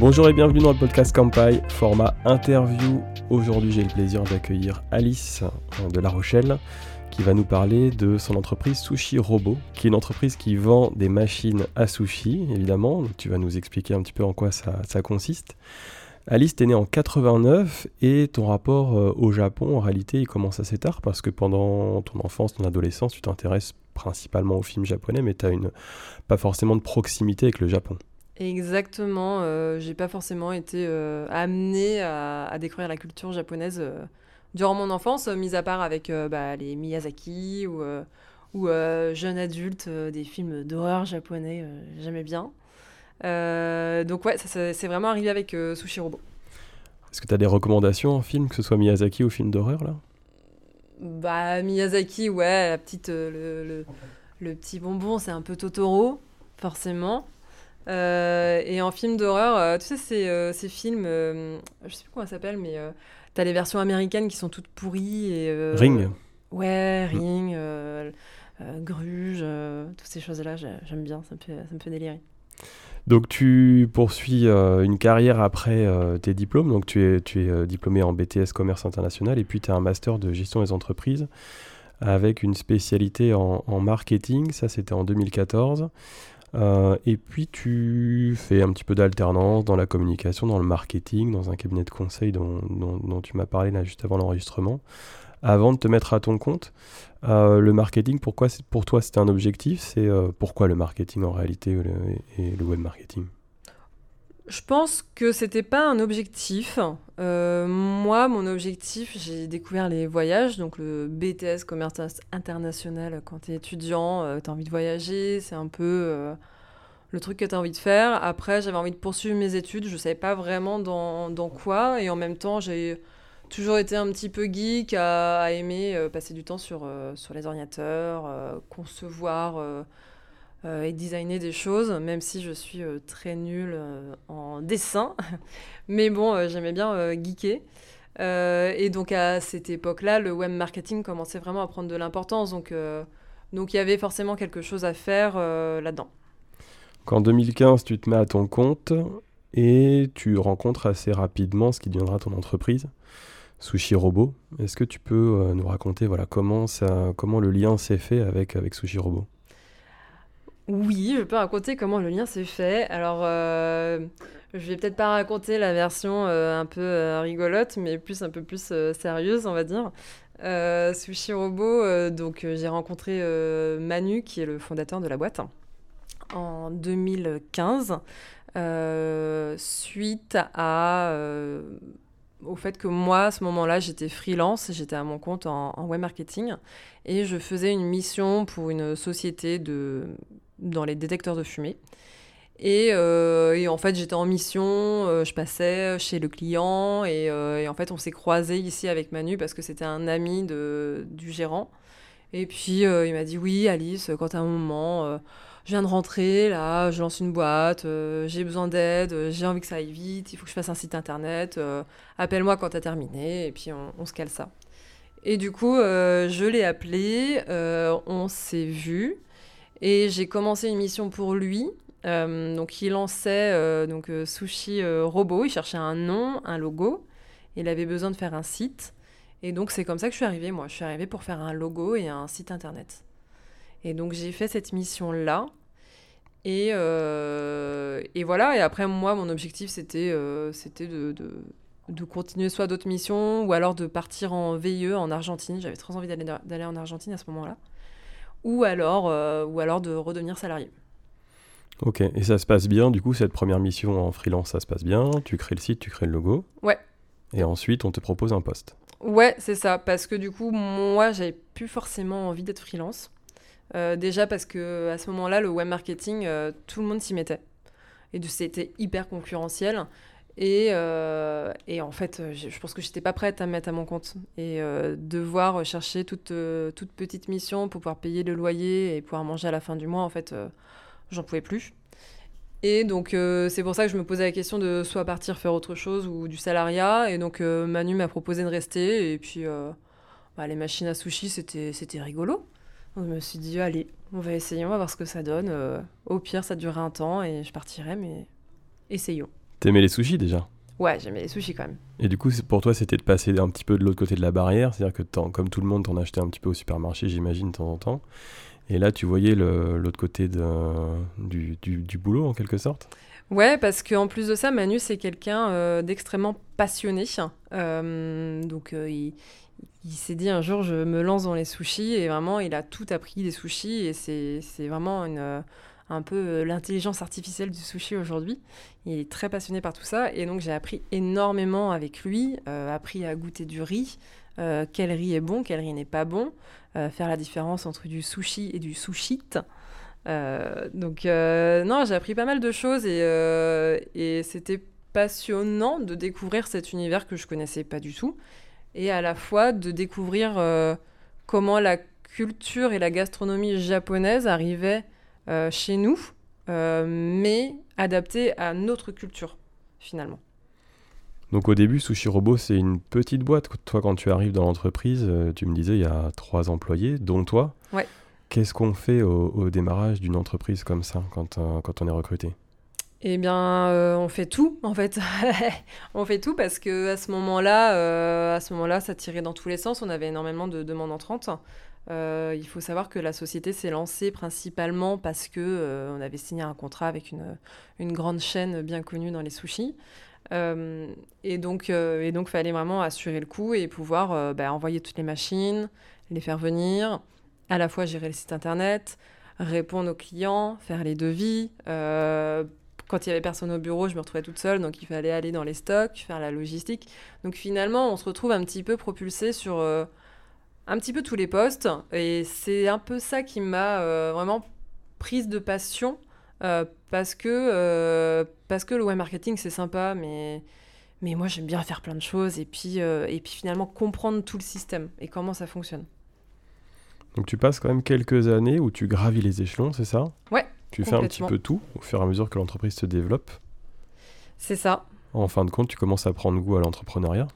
Bonjour et bienvenue dans le podcast Campai, format interview. Aujourd'hui, j'ai le plaisir d'accueillir Alice euh, de La Rochelle qui va nous parler de son entreprise Sushi Robot, qui est une entreprise qui vend des machines à sushi, évidemment. tu vas nous expliquer un petit peu en quoi ça, consiste. Alice, tu es née en 89 et ton rapport euh, au Japon, en réalité, il commence assez tard parce que pendant ton enfance, ton adolescence, tu t'intéresses principalement aux films japonais, mais tu n'as pas forcément de proximité avec le Japon. Exactement. Euh, j'ai pas forcément été euh, amenée à, découvrir la culture japonaise euh, durant mon enfance, mis à part avec bah, les Miyazaki ou, ou jeune adulte, des films d'horreur japonais, j'aimais bien. donc ouais, c'est vraiment arrivé avec Sushi Robot. Est-ce que tu as des recommandations en film, que ce soit Miyazaki ou film d'horreur là? Bah Miyazaki, ouais, la petite, le, le petit bonbon, c'est un peu Totoro, forcément. Euh, et en film d'horreur, euh, tu sais, ces, euh, ces films, je sais plus comment ça s'appelle, mais t'as les versions américaines qui sont toutes pourries. Et, Ring Ouais, Ring, Gruge, toutes ces choses-là, j'aime bien, ça me, fait, ça me fait délirer. Donc tu poursuis une carrière après tes diplômes, donc tu es, tu es diplômé en BTS Commerce International et puis tu as un master de gestion des entreprises avec une spécialité en, en marketing, ça c'était en 2014. Euh, et puis tu fais un petit peu d'alternance dans la communication, dans le marketing, dans un cabinet de conseil dont, tu m'as parlé là juste avant l'enregistrement, avant de te mettre à ton compte. Euh, le marketing, pourquoi pour toi c'était un objectif? C'est euh, pourquoi le marketing en réalité et le web marketing? Je pense que c'était pas un objectif. moi, mon objectif, j'ai découvert les voyages, donc le BTS commerce international. Quand tu es étudiant, tu as envie de voyager, c'est un peu le truc que tu as envie de faire. Après, j'avais envie de poursuivre mes études, je savais pas vraiment dans, quoi, et en même temps, j'ai toujours été un petit peu geek à, aimer passer du temps sur, sur les ordinateurs, concevoir euh, et designer des choses, même si je suis euh, très nulle euh, en dessin. Mais bon, j'aimais bien geeker. et donc à cette époque-là, le web marketing commençait vraiment à prendre de l'importance. Donc donc il y avait forcément quelque chose à faire là-dedans. En 2015, tu te mets à ton compte et tu rencontres assez rapidement ce qui deviendra ton entreprise, Sushi Robot. Est-ce que tu peux nous raconter voilà, comment, ça, comment le lien s'est fait avec, avec Sushi Robot oui, je peux raconter comment le lien s'est fait. Alors, euh, je vais peut-être pas raconter la version euh, un peu euh, rigolote, mais plus un peu plus sérieuse, on va dire. Sushi Robot, donc j'ai rencontré Manu, qui est le fondateur de la boîte, en 2015, suite au fait que moi, à ce moment-là, j'étais freelance, j'étais à mon compte en, en, web marketing et je faisais une mission pour une société de dans les détecteurs de fumée. Et, euh, et, en fait, j'étais en mission, euh, je passais chez le client et, euh, et en fait, on s'est croisé ici avec Manu parce que c'était un ami de, du gérant. Et puis, il m'a dit Oui, Alice, quand à un moment, je viens de rentrer, là, je lance une boîte, j'ai besoin d'aide, j'ai envie que ça aille vite, il faut que je fasse un site internet, appelle-moi quand t'as terminé, et puis on, on, se cale ça. Et du coup, je l'ai appelé, on s'est vu. Et j'ai commencé une mission pour lui. Euh, donc il lançait euh, donc euh, Sushi Robot, il cherchait un nom, un logo. Il avait besoin de faire un site. Et donc c'est comme ça que je suis arrivée, moi. Je suis arrivée pour faire un logo et un site internet. Et donc j'ai fait cette mission-là. Et, et, voilà, et après moi, mon objectif, c'était de, continuer soit d'autres missions, ou alors de partir en VIE en Argentine. J'avais très envie d'aller en Argentine à ce moment-là ou alors, euh, ou alors de redevenir salarié. Ok, et ça se passe bien, du coup, cette première mission en freelance, ça se passe bien, tu crées le site, tu crées le logo. Ouais. Et ensuite, on te propose un poste. Ouais, c'est ça, parce que du coup, moi, j'avais plus forcément envie d'être freelance. Euh, déjà parce que à ce moment-là, le web marketing, euh, tout le monde s'y mettait. Et c'était hyper concurrentiel. Et, euh, et, en fait, je, pense que j'étais pas prête à me mettre à mon compte. Et euh, devoir chercher toute, euh, petite mission pour pouvoir payer le loyer et pouvoir manger à la fin du mois, en fait, j'en pouvais plus. Et donc, c'est pour ça que je me posais la question de soit partir faire autre chose ou du salariat. Et donc, Manu m'a proposé de rester. Et puis, bah, les machines à sushi, c'était rigolo. Donc, je me suis dit, allez, on va essayer, on va voir ce que ça donne. au pire, ça durerait un temps et je partirai, mais essayons. T'aimais les sushis déjà? Ouais, j'aimais les sushis quand même. Et du coup, pour toi, c'était de passer un petit peu de l'autre côté de la barrière, c'est-à-dire que comme tout le monde, t'en achetais un petit peu au supermarché, j'imagine, de temps en temps. Et là, tu voyais l'autre côté de, du, du, boulot, en quelque sorte? Ouais, parce qu'en plus de ça, Manu, c'est quelqu'un euh, d'extrêmement passionné. Euh, donc, euh, il, il s'est dit un jour, je me lance dans les sushis. Et vraiment, il a tout appris des sushis. Et c'est vraiment une un peu euh, l'intelligence artificielle du sushi aujourd'hui. Il est très passionné par tout ça et donc j'ai appris énormément avec lui, euh, appris à goûter du riz, euh, quel riz est bon, quel riz n'est pas bon, faire la différence entre du sushi et du sushit. donc non, j'ai appris pas mal de choses et, c'était passionnant de découvrir cet univers que je connaissais pas du tout et à la fois de découvrir comment la culture et la gastronomie japonaise arrivaient chez nous, euh, mais adapté à notre culture, finalement. Donc au début, Sushi Robot, c'est une petite boîte. Toi, quand tu arrives dans l'entreprise, euh, tu me disais, il y a trois employés, dont toi. Ouais. Qu'est-ce qu'on fait au, démarrage d'une entreprise comme ça, quand, quand on est recruté? Eh bien, on fait tout en fait. on fait tout parce que à ce moment-là, à ce moment-là, ça tirait dans tous les sens. On avait énormément de demandes entrantes. Euh, il faut savoir que la société s'est lancée principalement parce que euh, on avait signé un contrat avec une, une, grande chaîne bien connue dans les sushis. Euh, et donc, et donc, fallait vraiment assurer le coup et pouvoir bah, envoyer toutes les machines, les faire venir, à la fois gérer le site internet, répondre aux clients, faire les devis. quand il y avait personne au bureau, je me retrouvais toute seule, donc il fallait aller dans les stocks, faire la logistique. Donc finalement, on se retrouve un petit peu propulsé sur un petit peu tous les postes. Et c'est un peu ça qui m'a euh, vraiment prise de passion. Euh, parce, que, euh, parce que le web marketing, c'est sympa, mais, mais moi, j'aime bien faire plein de choses. Et puis, et puis finalement, comprendre tout le système et comment ça fonctionne. Donc tu passes quand même quelques années où tu gravis les échelons, c'est ça? Ouais. Tu fais un petit peu tout au fur et à mesure que l'entreprise se développe? C'est ça. En fin de compte, tu commences à prendre goût à l'entrepreneuriat?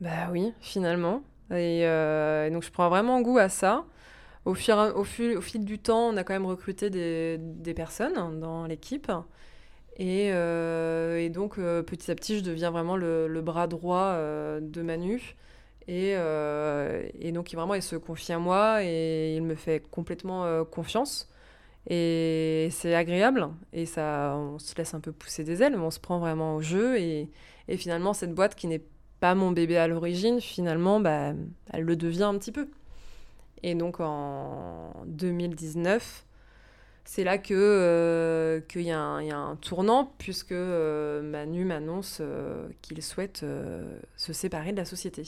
Bah oui, finalement. Euh, et, donc, je prends vraiment goût à ça. Au, fil, du temps, on a quand même recruté des, personnes dans l'équipe. Et, euh, donc, euh, petit à petit, je deviens vraiment le, bras droit de Manu. Et, donc, vraiment, il se confie à moi et il me fait complètement confiance. Et c'est agréable. Et ça, on se laisse un peu pousser des ailes, mais on se prend vraiment au jeu. Et, et finalement, cette boîte qui n'est pas mon bébé à l'origine, finalement, bah, elle le devient un petit peu. Et donc en 2019, c'est là que euh, qu'il y, a un tournant, puisque euh, Manu m'annonce euh, qu'il souhaite se séparer de la société.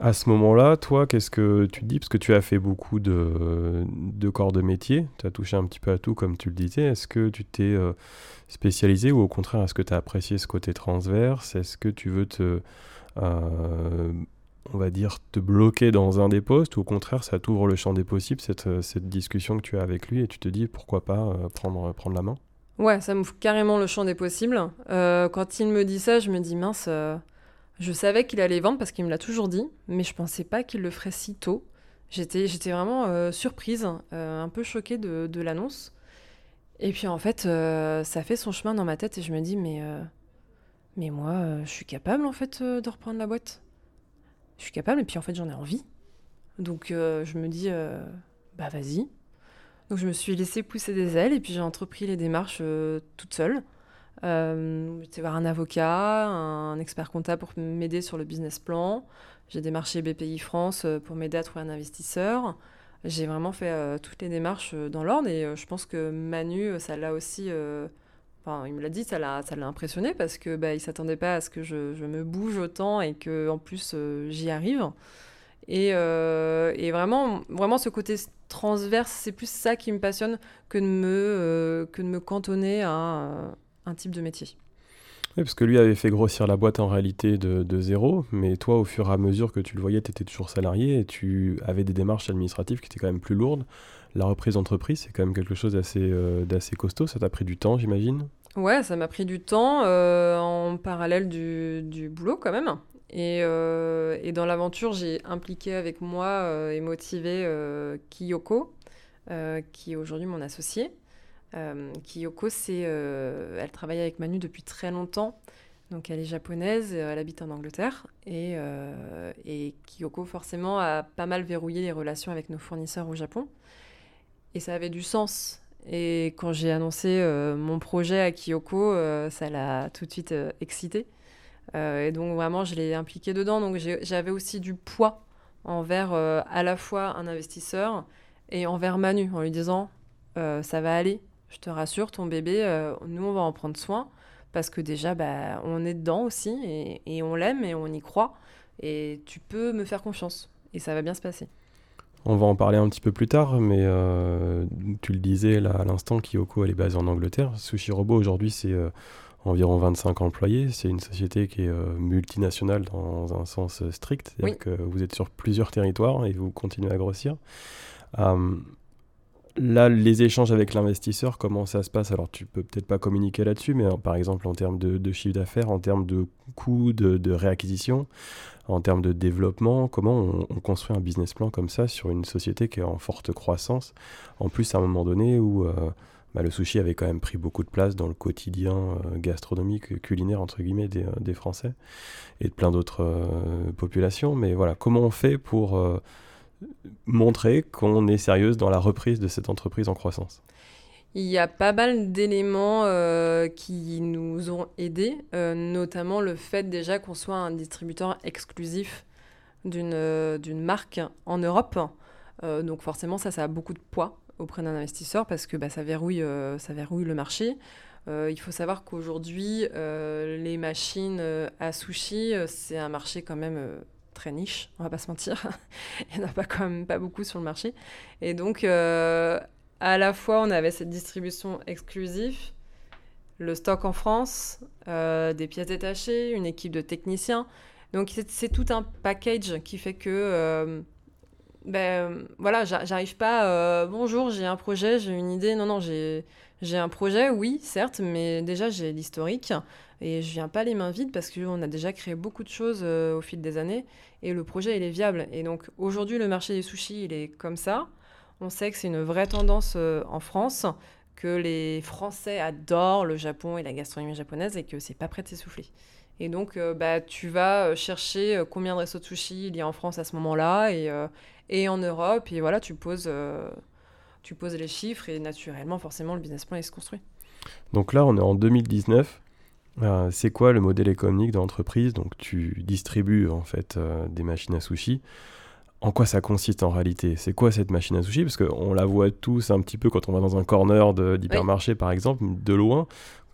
À ce moment-là, toi, qu'est-ce que tu te dis? Parce que tu as fait beaucoup de, de corps de métier, tu as touché un petit peu à tout, comme tu le disais. Est-ce que tu t'es spécialisé ou au contraire, est-ce que tu as apprécié ce côté transverse? Est-ce que tu veux te, euh, on va dire, te bloquer dans un des postes ou au contraire, ça t'ouvre le champ des possibles, cette, euh, cette, discussion que tu as avec lui et tu te dis pourquoi pas euh, prendre, prendre la main? Ouais, ça m'ouvre carrément le champ des possibles. quand il me dit ça, je me dis mince, je savais qu'il allait vendre parce qu'il me l'a toujours dit, mais je pensais pas qu'il le ferait si tôt. J'étais, j'étais vraiment surprise, un peu choquée de, de l'annonce. Et puis en fait, euh, ça fait son chemin dans ma tête et je me dis, mais, euh, mais moi, euh, je suis capable en fait de reprendre la boîte. Je suis capable et puis en fait, j'en ai envie. Donc je me dis, bah vas-y. Donc je me suis laissée pousser des ailes et puis j'ai entrepris les démarches toute seule. J'étais voir un avocat, un expert comptable pour m'aider sur le business plan. J'ai démarché BPI France pour m'aider à trouver un investisseur j'ai vraiment fait euh, toutes les démarches euh, dans l'ordre et euh, je pense que Manu, ça l'a aussi. Enfin, il me l'a dit, ça l'a, ça l'a impressionné parce que bah, il s'attendait pas à ce que je, me bouge autant et que en plus j'y arrive. Et, et, vraiment, vraiment ce côté transverse, c'est plus ça qui me passionne que de me, que de me cantonner à un type de métier. Oui, parce que lui avait fait grossir la boîte en réalité de, de zéro, mais toi, au fur et à mesure que tu le voyais, tu étais toujours salarié et tu avais des démarches administratives qui étaient quand même plus lourdes. La reprise d'entreprise, c'est quand même quelque chose d'assez euh, costaud. Ça t'a pris du temps, j'imagine? Ouais, ça m'a pris du temps euh, en parallèle du, du, boulot quand même. Et, euh, et dans l'aventure, j'ai impliqué avec moi et motivé Kiyoko, qui est aujourd'hui mon associé. Kyoko, c'est, elle travaille avec Manu depuis très longtemps. Donc elle est japonaise, elle habite en Angleterre. Et, Kyoko, forcément, a pas mal verrouillé les relations avec nos fournisseurs au Japon. Et ça avait du sens et quand j'ai annoncé euh, mon projet à Kyoko, euh, ça l'a tout de suite euh, excité. et donc vraiment, je l'ai impliqué dedans. Donc j'avais aussi du poids envers à la fois un investisseur et envers Manu, en lui disant ça va aller, je te rassure, ton bébé, nous on va en prendre soin parce que déjà bah, on est dedans aussi et, et on l'aime et on y croit et tu peux me faire confiance et ça va bien se passer. On va en parler un petit peu plus tard, mais euh, tu le disais là à l'instant, Kyoko elle est basée en Angleterre. Sushi Robo aujourd'hui c'est euh, environ 25 employés. C'est une société qui est euh, multinationale dans un sens strict. cest que vous êtes sur plusieurs territoires et vous continuez à grossir. Là, les échanges avec l'investisseur, comment ça se passe? Alors, tu peux peut-être pas communiquer là-dessus, mais par exemple en termes de, chiffre d'affaires, en termes de coûts de, réacquisition, en termes de développement, comment on, construit un business plan comme ça sur une société qui est en forte croissance? En plus, à un moment donné où euh, bah, le sushi avait quand même pris beaucoup de place dans le quotidien euh, gastronomique, culinaire, entre guillemets, des, des, Français et de plein d'autres euh, populations. Mais voilà, comment on fait pour montrer qu'on est sérieuse dans la reprise de cette entreprise en croissance il y a pas mal d'éléments euh, qui nous ont aidés, euh, notamment le fait déjà qu'on soit un distributeur exclusif d'une euh, marque en Europe. donc forcément, ça, ça a beaucoup de poids auprès d'un investisseur parce que bah, ça, verrouille, ça verrouille le marché. il faut savoir qu'aujourd'hui, les machines à sushi, c'est un marché quand même très niche, on va pas se mentir. Il n'y en a pas quand même pas beaucoup sur le marché. Et donc, euh, à la fois, on avait cette distribution exclusive, le stock en France, euh, des pièces détachées, une équipe de techniciens. Donc, c'est tout un package qui fait que, euh, ben voilà, j'arrive pas, bonjour, j'ai un projet, j'ai une idée. Non, non, j'ai un projet, oui, certes, mais déjà, j'ai l'historique. Et je viens pas les mains vides parce qu'on a déjà créé beaucoup de choses euh, au fil des années et le projet il est viable. Et donc aujourd'hui le marché des sushis il est comme ça. On sait que c'est une vraie tendance euh, en France, que les Français adorent le Japon et la gastronomie japonaise et que c'est pas prêt de s'essouffler. Et donc euh, bah, tu vas chercher combien de restos de sushi il y a en France à ce moment-là et, et en Europe et voilà tu poses, tu poses les chiffres et naturellement forcément le business plan il se construit. Donc là on est en 2019 euh, c'est quoi le modèle économique de l'entreprise? Donc tu distribues en fait euh, des machines à sushi. En quoi ça consiste en réalité? C'est quoi cette machine à sushi? Parce qu'on la voit tous un petit peu quand on va dans un corner d'hypermarché par exemple, de loin.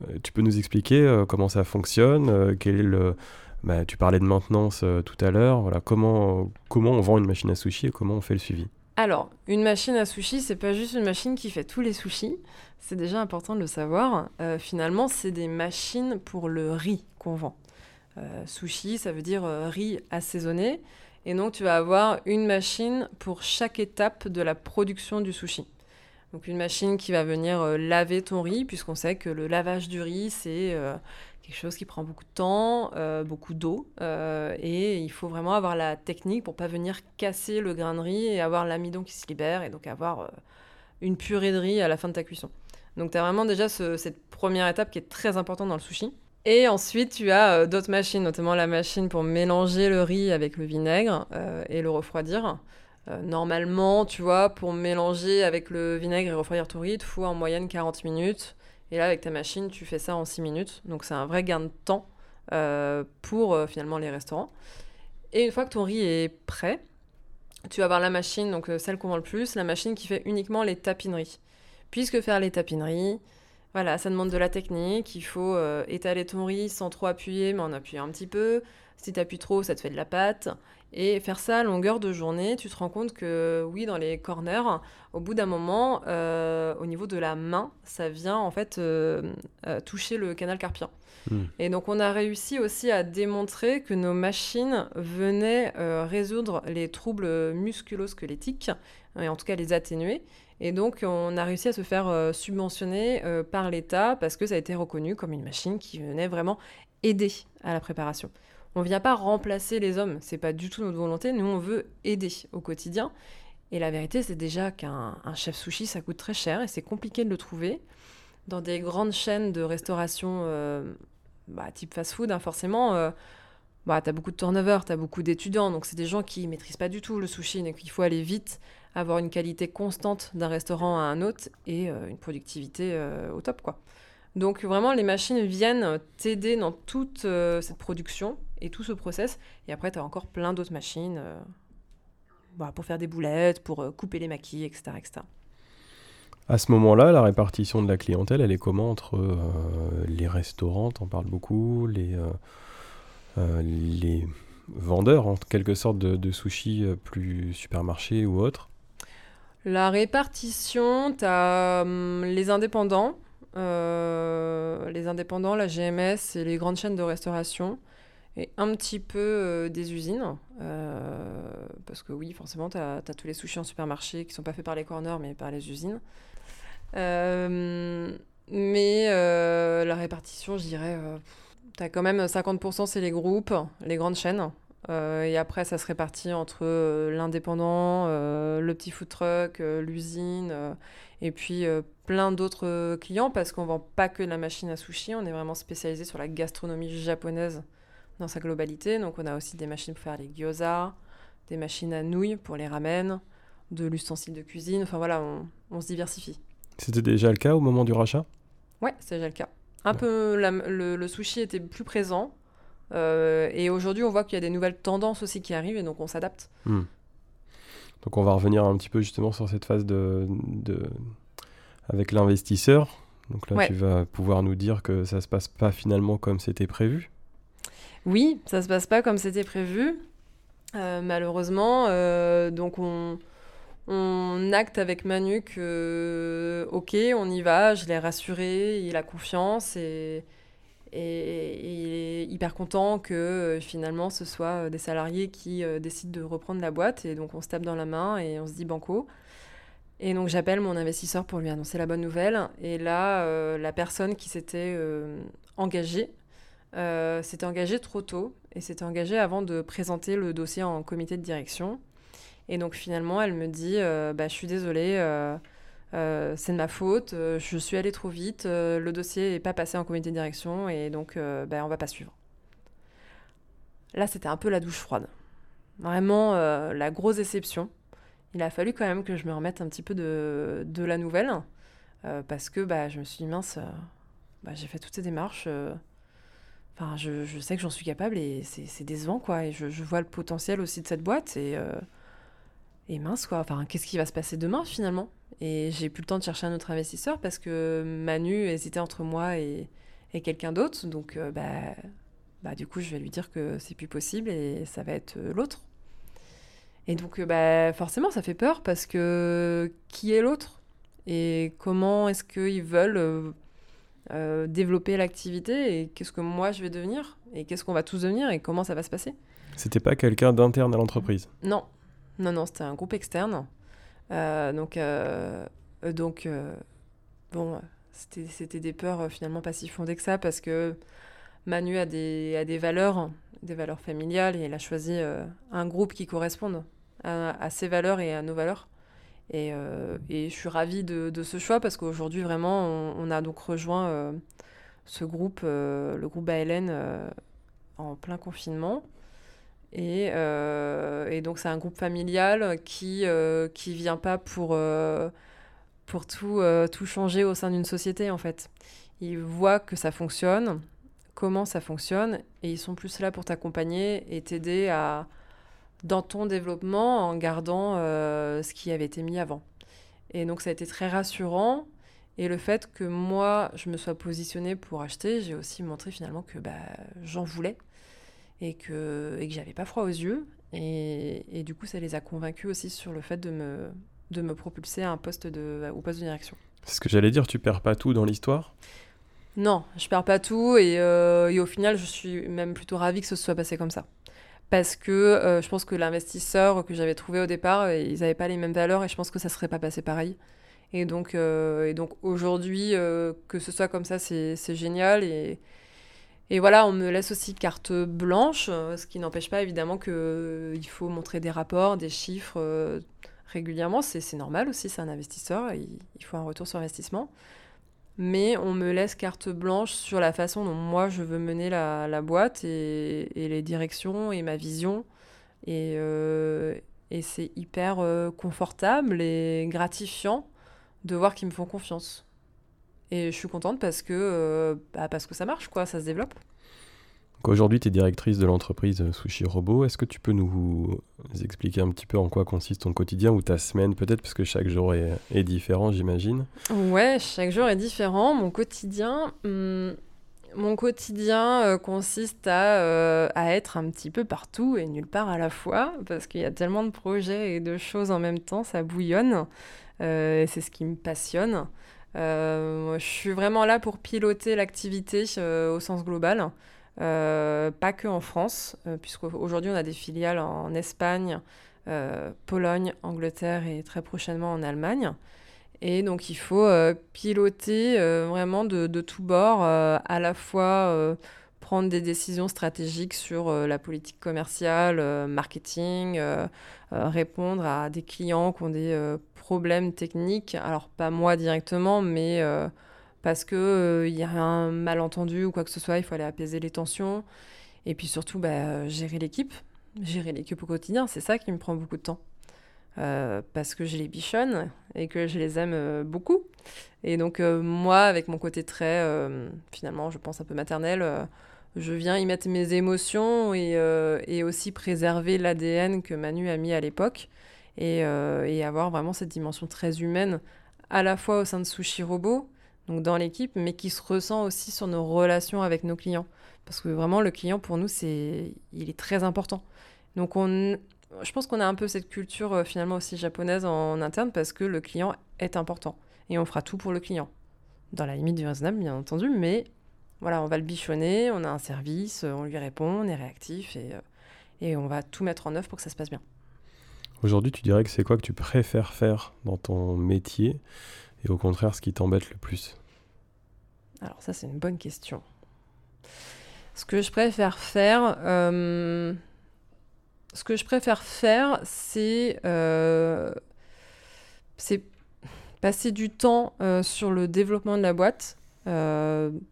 Euh, tu peux nous expliquer comment ça fonctionne Quel est le... Bah, tu parlais de maintenance tout à l'heure. Voilà, comment, comment on vend une machine à sushi et comment on fait le suivi? Alors, une machine à sushi, c'est pas juste une machine qui fait tous les sushis. C'est déjà important de le savoir. Euh, finalement, c'est des machines pour le riz qu'on vend. Euh, sushi, ça veut dire euh, riz assaisonné. Et donc, tu vas avoir une machine pour chaque étape de la production du sushi. Donc, une machine qui va venir laver ton riz, puisqu'on sait que le lavage du riz, c'est quelque chose qui prend beaucoup de temps, euh, beaucoup d'eau, euh, et il faut vraiment avoir la technique pour pas venir casser le grain de riz et avoir l'amidon qui se libère, et donc avoir euh, une purée de riz à la fin de ta cuisson. Donc tu as vraiment déjà cette première étape qui est très importante dans le sushi. Et ensuite, tu as d'autres machines, notamment la machine pour mélanger le riz avec le vinaigre et le refroidir. normalement, tu vois, pour mélanger avec le vinaigre et refroidir ton riz, il faut en moyenne 40 minutes. Et là, avec ta machine, tu fais ça en 6 minutes. Donc, c'est un vrai gain de temps euh, pour euh, finalement les restaurants. Et une fois que ton riz est prêt, tu vas avoir la machine, donc euh, celle qu'on vend le plus, la machine qui fait uniquement les tapineries. Puisque faire les tapineries, voilà, ça demande de la technique. Il faut étaler ton riz sans trop appuyer, mais en appuyant un petit peu. Si tu appuies trop, ça te fait de la pâte. Et faire ça à longueur de journée, tu te rends compte que oui, dans les corners, au bout d'un moment, euh, au niveau de la main, ça vient en fait euh, euh, toucher le canal carpien. Hmm. Et donc on a réussi aussi à démontrer que nos machines venaient résoudre les troubles musculo-squelettiques, et en tout cas les atténuer. Et donc on a réussi à se faire subventionner par l'État parce que ça a été reconnu comme une machine qui venait vraiment aider à la préparation. On ne vient pas remplacer les hommes, c'est pas du tout notre volonté. Nous, on veut aider au quotidien. Et la vérité, c'est déjà qu'un chef sushi, ça coûte très cher et c'est compliqué de le trouver. Dans des grandes chaînes de restauration euh, bah, type fast-food, hein, forcément, euh, bah, tu as beaucoup de turnover, tu as beaucoup d'étudiants. Donc, c'est des gens qui maîtrisent pas du tout le sushi. Donc, il faut aller vite, avoir une qualité constante d'un restaurant à un autre et euh, une productivité au top. Donc, vraiment, les machines viennent t'aider dans toute cette production et tout ce process. Et après, tu as encore plein d'autres machines bah, pour faire des boulettes, pour euh, couper les maquis, etc., etc. À ce moment-là, la répartition de la clientèle, elle est comment entre euh, les restaurants, t'en parles beaucoup, les, euh, les vendeurs, en quelque sorte, de, de sushis plus supermarchés ou autres La répartition, tu as hum, les indépendants, les indépendants, la GMS et les grandes chaînes de restauration et un petit peu euh, des usines. Euh, parce que oui, forcément, tu as, tous les sushis en supermarché qui sont pas faits par les corners, mais par les usines. Euh, mais la répartition, je dirais, tu as quand même 50%, c'est les groupes, les grandes chaînes. et après, ça se répartit entre l'indépendant, le petit food truck, l'usine, et puis plein d'autres clients, parce qu'on vend pas que la machine à sushi, on est vraiment spécialisé sur la gastronomie japonaise dans sa globalité. Donc on a aussi des machines pour faire les gyoza, des machines à nouilles pour les ramen, de l'ustensile de cuisine. Enfin voilà, on, se diversifie. C'était déjà le cas au moment du rachat? Ouais, c'est déjà le cas. Un peu, le, sushi était plus présent. Euh, et aujourd'hui, on voit qu'il y a des nouvelles tendances aussi qui arrivent et donc on s'adapte. Hmm. Donc on va revenir un petit peu justement sur cette phase de, de... avec l'investisseur. Donc là, tu vas pouvoir nous dire que ça se passe pas finalement comme c'était prévu. Oui, ça se passe pas comme c'était prévu. Euh, malheureusement, euh, donc on, acte avec Manu que, ok, on y va, je l'ai rassuré, il a confiance et, il est hyper content que euh, finalement ce soit des salariés qui décident de reprendre la boîte et donc on se tape dans la main et on se dit banco. Et donc j'appelle mon investisseur pour lui annoncer la bonne nouvelle. Et là, la personne qui s'était engagée euh, s'était engagé trop tôt et s'était engagé avant de présenter le dossier en comité de direction. Et donc finalement, elle me dit euh, bah, Je suis désolée, euh, c'est de ma faute, je suis allée trop vite, le dossier n'est pas passé en comité de direction et donc bah, on va pas suivre. Là, c'était un peu la douche froide. Vraiment la grosse déception. Il a fallu quand même que je me remette un petit peu de, de la nouvelle parce que bah, je me suis dit Mince, bah, j'ai fait toutes ces démarches je, sais que j'en suis capable et c'est décevant, quoi. Et je, vois le potentiel aussi de cette boîte et, euh, et mince, quoi. Enfin, qu'est-ce qui va se passer demain, finalement? Et j'ai plus le temps de chercher un autre investisseur parce que Manu hésitait entre moi et, et quelqu'un d'autre. Donc, euh, bah, bah, du coup, je vais lui dire que c'est plus possible et ça va être euh, l'autre. Et donc, bah, forcément, ça fait peur parce que qui est l'autre? Et comment est-ce qu'ils veulent euh, développer l'activité et qu'est-ce que moi je vais devenir et qu'est-ce qu'on va tous devenir et comment ça va se passer. C'était pas quelqu'un d'interne à l'entreprise? Non, non, non, c'était un groupe externe. Euh, donc, euh, donc bon, c'était des peurs finalement pas si fondées que ça parce que Manu a des, a des valeurs, des valeurs familiales et il a choisi un groupe qui corresponde à, à ses valeurs et à nos valeurs. Euh, et, je suis ravie de, ce choix parce qu'aujourd'hui, vraiment, on, a donc rejoint euh, ce groupe, euh, le groupe ALN, en plein confinement. Et, donc, c'est un groupe familial qui ne vient pas pour, pour tout, tout changer au sein d'une société, en fait. Ils voient que ça fonctionne, comment ça fonctionne, et ils sont plus là pour t'accompagner et t'aider à dans ton développement en gardant euh, ce qui avait été mis avant. Et donc ça a été très rassurant. Et le fait que moi, je me sois positionnée pour acheter, j'ai aussi montré finalement que bah, j'en voulais et que, et que j'avais pas froid aux yeux. Et, et, du coup, ça les a convaincus aussi sur le fait de me, de me propulser à un poste de, au poste de direction. C'est ce que j'allais dire, tu perds pas tout dans l'histoire? Non, je perds pas tout et, euh, et, au final, je suis même plutôt ravie que ce soit passé comme ça parce que euh, je pense que l'investisseur que j'avais trouvé au départ, euh, ils n'avaient pas les mêmes valeurs et je pense que ça ne serait pas passé pareil. Et donc, euh, donc aujourd'hui, que ce soit comme ça, c'est génial. Et, et voilà, on me laisse aussi carte blanche, ce qui n'empêche pas évidemment qu'il faut montrer des rapports, des chiffres régulièrement. C'est normal aussi, c'est un investisseur, il, il, faut un retour sur investissement. Mais on me laisse carte blanche sur la façon dont moi je veux mener la, boîte et, les directions et ma vision. Et, euh, c'est hyper euh, confortable et gratifiant de voir qu'ils me font confiance. Et je suis contente parce que, euh, bah parce que ça marche, quoi, ça se développe. Aujourd'hui, tu es directrice de l'entreprise Sushi Robot. Est-ce que tu peux nous expliquer un petit peu en quoi consiste ton quotidien ou ta semaine, peut-être, parce que chaque jour est, différent, j'imagine Ouais, chaque jour est différent. Mon quotidien, hum, mon quotidien euh, consiste à, euh, à, être un petit peu partout et nulle part à la fois, parce qu'il y a tellement de projets et de choses en même temps, ça bouillonne. Euh, c'est ce qui me passionne. je suis vraiment là pour piloter l'activité au sens global. Euh, pas que en France, euh, puisqu'aujourd'hui on a des filiales en Espagne, euh, Pologne, Angleterre et très prochainement en Allemagne. Et donc il faut piloter vraiment de, de tous bords, à la fois prendre des décisions stratégiques sur la politique commerciale, marketing, répondre à des clients qui ont des problèmes techniques. Alors pas moi directement, mais parce que il euh, y a un malentendu ou quoi que ce soit, il faut aller apaiser les tensions. Et puis surtout, bah, gérer l'équipe, gérer l'équipe au quotidien, c'est ça qui me prend beaucoup de temps. Euh, parce que je les bichonne et que je les aime euh, beaucoup. Et donc moi, avec mon côté très, finalement, je pense un peu maternel, je viens y mettre mes émotions et, aussi préserver l'ADN que Manu a mis à l'époque et, avoir vraiment cette dimension très humaine à la fois au sein de Sushi Robot, dans l'équipe, mais qui se ressent aussi sur nos relations avec nos clients. Parce que vraiment, le client, pour nous, c'est, il est très important. Donc on, je pense qu'on a un peu cette culture euh, finalement aussi japonaise en, interne parce que le client est important. Et on fera tout pour le client. Dans la limite du raisonnable, bien entendu, mais voilà, on va le bichonner, on a un service, on lui répond, on est réactif et, euh, et on va tout mettre en œuvre pour que ça se passe bien. Aujourd'hui, tu dirais que c'est quoi que tu préfères faire dans ton métier et au contraire ce qui t'embête le plus? Alors ça, c'est une bonne question. Ce que je préfère faire, euh, ce que je préfère faire, c'est euh, passer du temps euh, sur le développement de la boîte,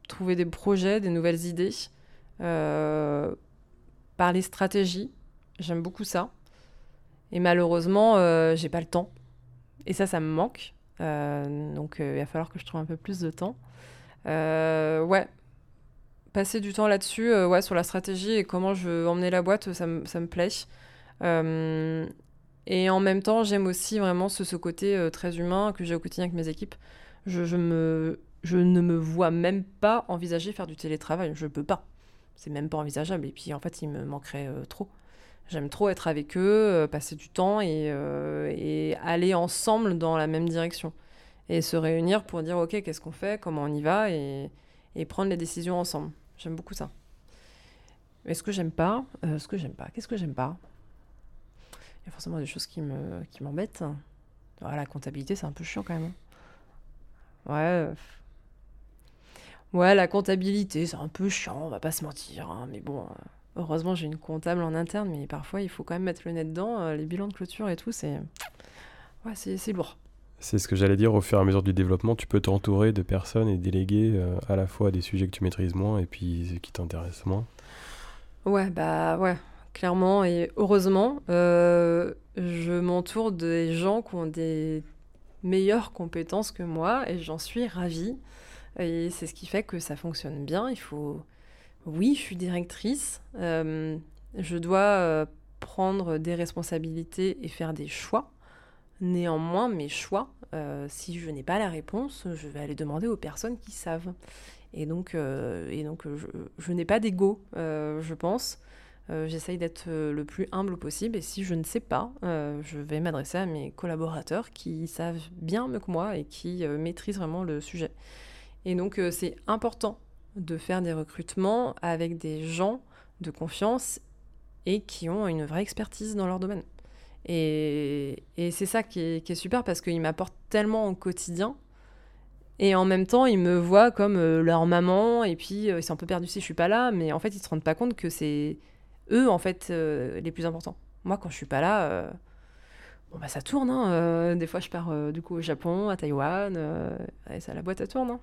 trouver des projets, des nouvelles idées, parler stratégie. J'aime beaucoup ça. Et malheureusement, j'ai pas le temps. Et ça, ça me manque. donc, il va falloir que je trouve un peu plus de temps. Euh, ouais. Passer du temps là-dessus, euh, ouais, sur la stratégie et comment je veux emmener la boîte, ça, me plaît. Euh, et en même temps, j'aime aussi vraiment ce, côté très humain que j'ai au quotidien avec mes équipes. Je, je, me, je ne me vois même pas envisager faire du télétravail. Je peux pas. C'est même pas envisageable. Et puis en fait, il me manquerait trop. J'aime trop être avec eux, passer du temps et, et, aller ensemble dans la même direction et se réunir pour dire ok qu'est-ce qu'on fait, comment on y va et, prendre les décisions ensemble. J'aime beaucoup ça. Mais ce que j'aime pas, euh, ce que j'aime pas, qu'est-ce que j'aime pas? Il y a forcément des choses qui me qui m'embêtent. La comptabilité c'est un peu chiant quand même. Hein. Ouais. Ouais, la comptabilité, c'est un peu chiant, on va pas se mentir. Hein, mais bon, euh, heureusement, j'ai une comptable en interne, mais parfois, il faut quand même mettre le nez dedans. Euh, les bilans de clôture et tout, c'est. Ouais, c'est lourd. C'est ce que j'allais dire, au fur et à mesure du développement, tu peux t'entourer de personnes et déléguer euh, à la fois des sujets que tu maîtrises moins et puis qui t'intéressent moins. Ouais, bah ouais, clairement et heureusement, euh, je m'entoure des gens qui ont des meilleures compétences que moi et j'en suis ravie. Et c'est ce qui fait que ça fonctionne bien. Il faut. Oui, je suis directrice. Euh, je dois prendre des responsabilités et faire des choix. Néanmoins, mes choix, euh, si je n'ai pas la réponse, je vais aller demander aux personnes qui savent. Et donc, euh, et donc je, n'ai pas d'ego, euh, je pense. J'essaye d'être le plus humble possible et si je ne sais pas, je vais m'adresser à mes collaborateurs qui savent bien mieux que moi et qui maîtrisent vraiment le sujet. Et donc c'est important de faire des recrutements avec des gens de confiance et qui ont une vraie expertise dans leur domaine. Et, c'est ça qui est, super parce qu'ils m'apportent tellement au quotidien. Et en même temps, ils me voient comme euh, leur maman. Et puis, euh, ils sont un peu perdus si je suis pas là. Mais en fait, ils se rendent pas compte que c'est eux, en fait, euh, les plus importants. Moi, quand je suis pas là, bon, bah, ça tourne. Hein. des fois, je pars du coup au Japon, à Taïwan, et ça, la boîte, elle tourne. Hein.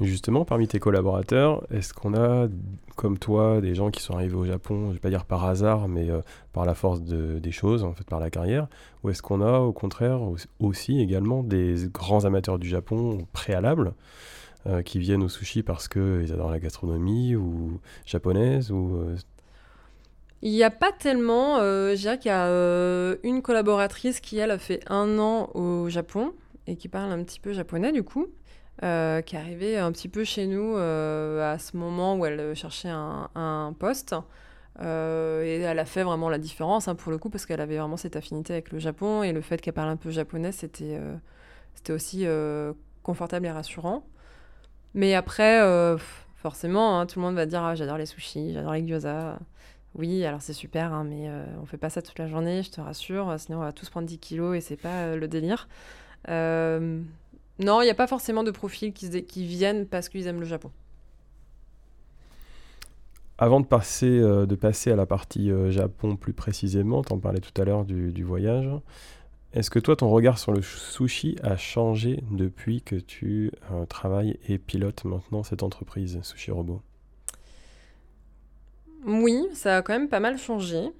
Justement, parmi tes collaborateurs, est-ce qu'on a, comme toi, des gens qui sont arrivés au Japon, je ne vais pas dire par hasard, mais euh, par la force des choses, en fait, par la carrière Ou est-ce qu'on a, au contraire, aussi également des grands amateurs du Japon préalables euh, qui viennent au sushi parce qu'ils adorent la gastronomie ou japonaise ou, euh, Il n'y a pas tellement. je dirais qu'il y a une collaboratrice qui, elle, a fait un an au Japon et qui parle un petit peu japonais, du coup. Euh, qui arrivée un petit peu chez nous euh, à ce moment où elle cherchait un, poste. Euh, et elle a fait vraiment la différence hein, pour le coup parce qu'elle avait vraiment cette affinité avec le Japon et le fait qu'elle parle un peu japonais c'était c'était aussi confortable et rassurant. Mais après forcément hein, tout le monde va dire ah, j'adore les sushis, j'adore les gyoza. Oui, alors c'est super, hein, mais on fait pas ça toute la journée, je te rassure, sinon on va tous prendre 10 kilos et c'est pas le délire. Non, il n'y a pas forcément de profils qui, qui viennent parce qu'ils aiment le Japon. Avant de passer, euh, de passer à la partie euh, Japon plus précisément, tu en parlais tout à l'heure du, voyage, est-ce que toi, ton regard sur le sushi a changé depuis que tu euh, travailles et pilotes maintenant cette entreprise Sushi Robot? Oui, ça a quand même pas mal changé.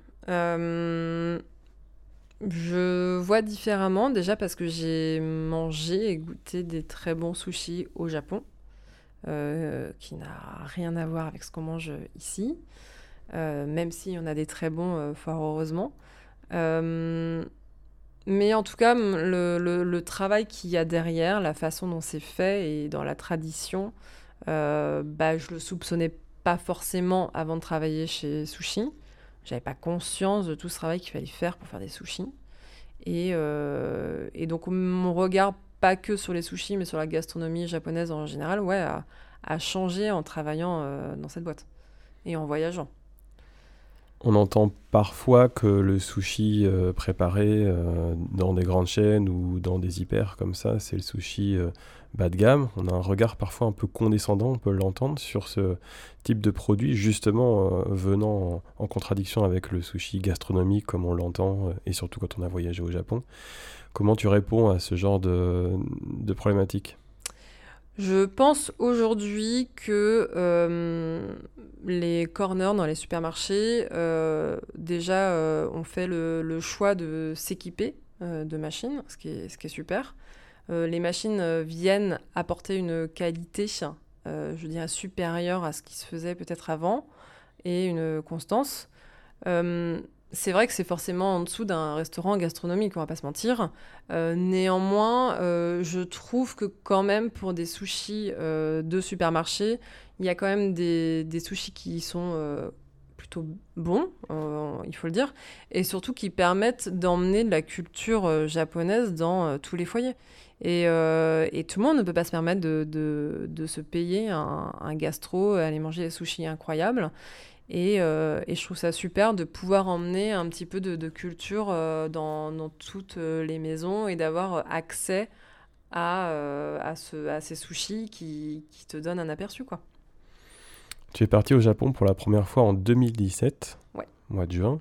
Je vois différemment, déjà parce que j'ai mangé et goûté des très bons sushis au Japon, euh, qui n'a rien à voir avec ce qu'on mange ici, euh, même s'il y en a des très bons, euh, fort heureusement. mais en tout cas, le, travail qu'il y a derrière, la façon dont c'est fait et dans la tradition, bah, je le soupçonnais pas forcément avant de travailler chez Sushi. J'avais pas conscience de tout ce travail qu'il fallait faire pour faire des sushis. Et, euh, et, donc mon regard, pas que sur les sushis, mais sur la gastronomie japonaise en général, ouais, a, changé en travaillant euh, dans cette boîte et en voyageant. On entend parfois que le sushi euh, préparé dans des grandes chaînes ou dans des hyper comme ça, c'est le sushi bas de gamme. On a un regard parfois un peu condescendant, on peut l'entendre, sur ce type de produit, justement euh, venant en, contradiction avec le sushi gastronomique comme on l'entend, euh, et surtout quand on a voyagé au Japon. Comment tu réponds à ce genre de, problématique? Je pense aujourd'hui que euh, les corners dans les supermarchés, déjà, ont fait le, choix de s'équiper de machines, qui ce qui est super. Euh, les machines euh, viennent apporter une qualité, euh, je dirais, supérieure à ce qui se faisait peut-être avant, et une constance. c'est vrai que c'est forcément en dessous d'un restaurant gastronomique, on va pas se mentir. néanmoins, je trouve que quand même pour des sushis de supermarché, il y a quand même des, des sushis qui sont plutôt bons, il faut le dire, et surtout qui permettent d'emmener de la culture japonaise dans tous les foyers. Euh, et, tout le monde ne peut pas se permettre de, se payer un, gastro, aller manger des sushis incroyables. Euh, et, je trouve ça super de pouvoir emmener un petit peu de, culture euh, dans, toutes les maisons et d'avoir accès à, ces sushis qui, te donnent un aperçu. Quoi. Tu es parti au Japon pour la première fois en 2017, mois de juin.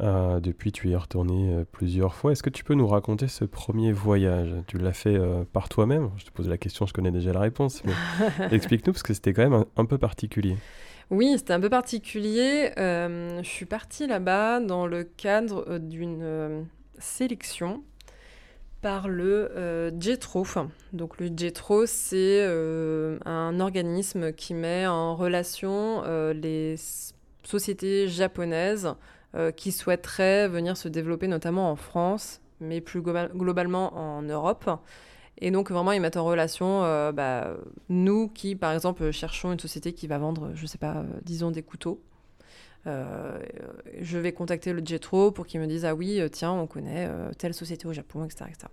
Euh, depuis, tu y es retourné euh, plusieurs fois. Est-ce que tu peux nous raconter ce premier voyage? Tu l'as fait euh, par toi-même? Je te pose la question, je connais déjà la réponse. Mais explique-nous, parce que c'était quand même un, peu particulier. Oui, c'était un peu particulier. je suis partie là-bas dans le cadre d'une sélection par le JETRO. Donc le JETRO, c'est un organisme qui met en relation les sociétés japonaises euh, qui souhaiteraient venir se développer notamment en France, mais plus globalement en Europe. Et donc vraiment, ils mettent en relation euh, bah, nous qui, par exemple, cherchons une société qui va vendre, je ne sais pas, euh, disons des couteaux. Je vais contacter le Jetro pour qu'ils me disent ah oui, tiens, on connaît telle société au Japon, etc. etc.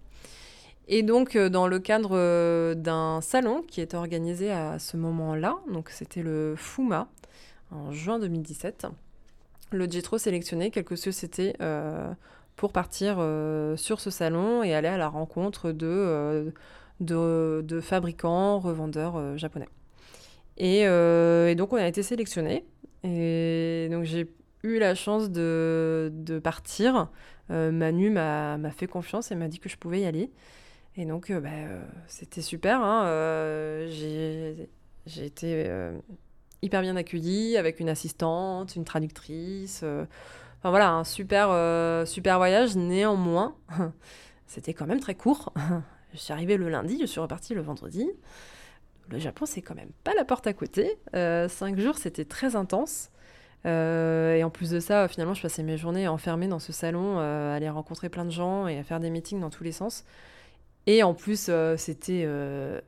Et donc, dans le cadre d'un salon qui était organisé à ce moment-là, donc c'était le FUMA en juin 2017, le Jetro sélectionnait quelques sociétés euh, pour partir euh, sur ce salon et aller à la rencontre de, euh, de, fabricants, revendeurs japonais. Et, donc on a été sélectionnés. Et donc j'ai eu la chance de, de partir Manu m'a fait confiance et m'a dit que je pouvais y aller. Et donc, bah, c'était super. Hein, j'ai été hyper bien accueillie avec une assistante, une traductrice. Enfin voilà, un super, super voyage. Néanmoins, c'était quand même très court. je suis arrivée le lundi, je suis repartie le vendredi. Le Japon, c'est quand même pas la porte à côté. Euh, cinq jours, c'était très intense. Euh, et en plus de ça, finalement, je passais mes journées enfermée dans ce salon, euh, à aller rencontrer plein de gens et à faire des meetings dans tous les sens. Et en plus, c'était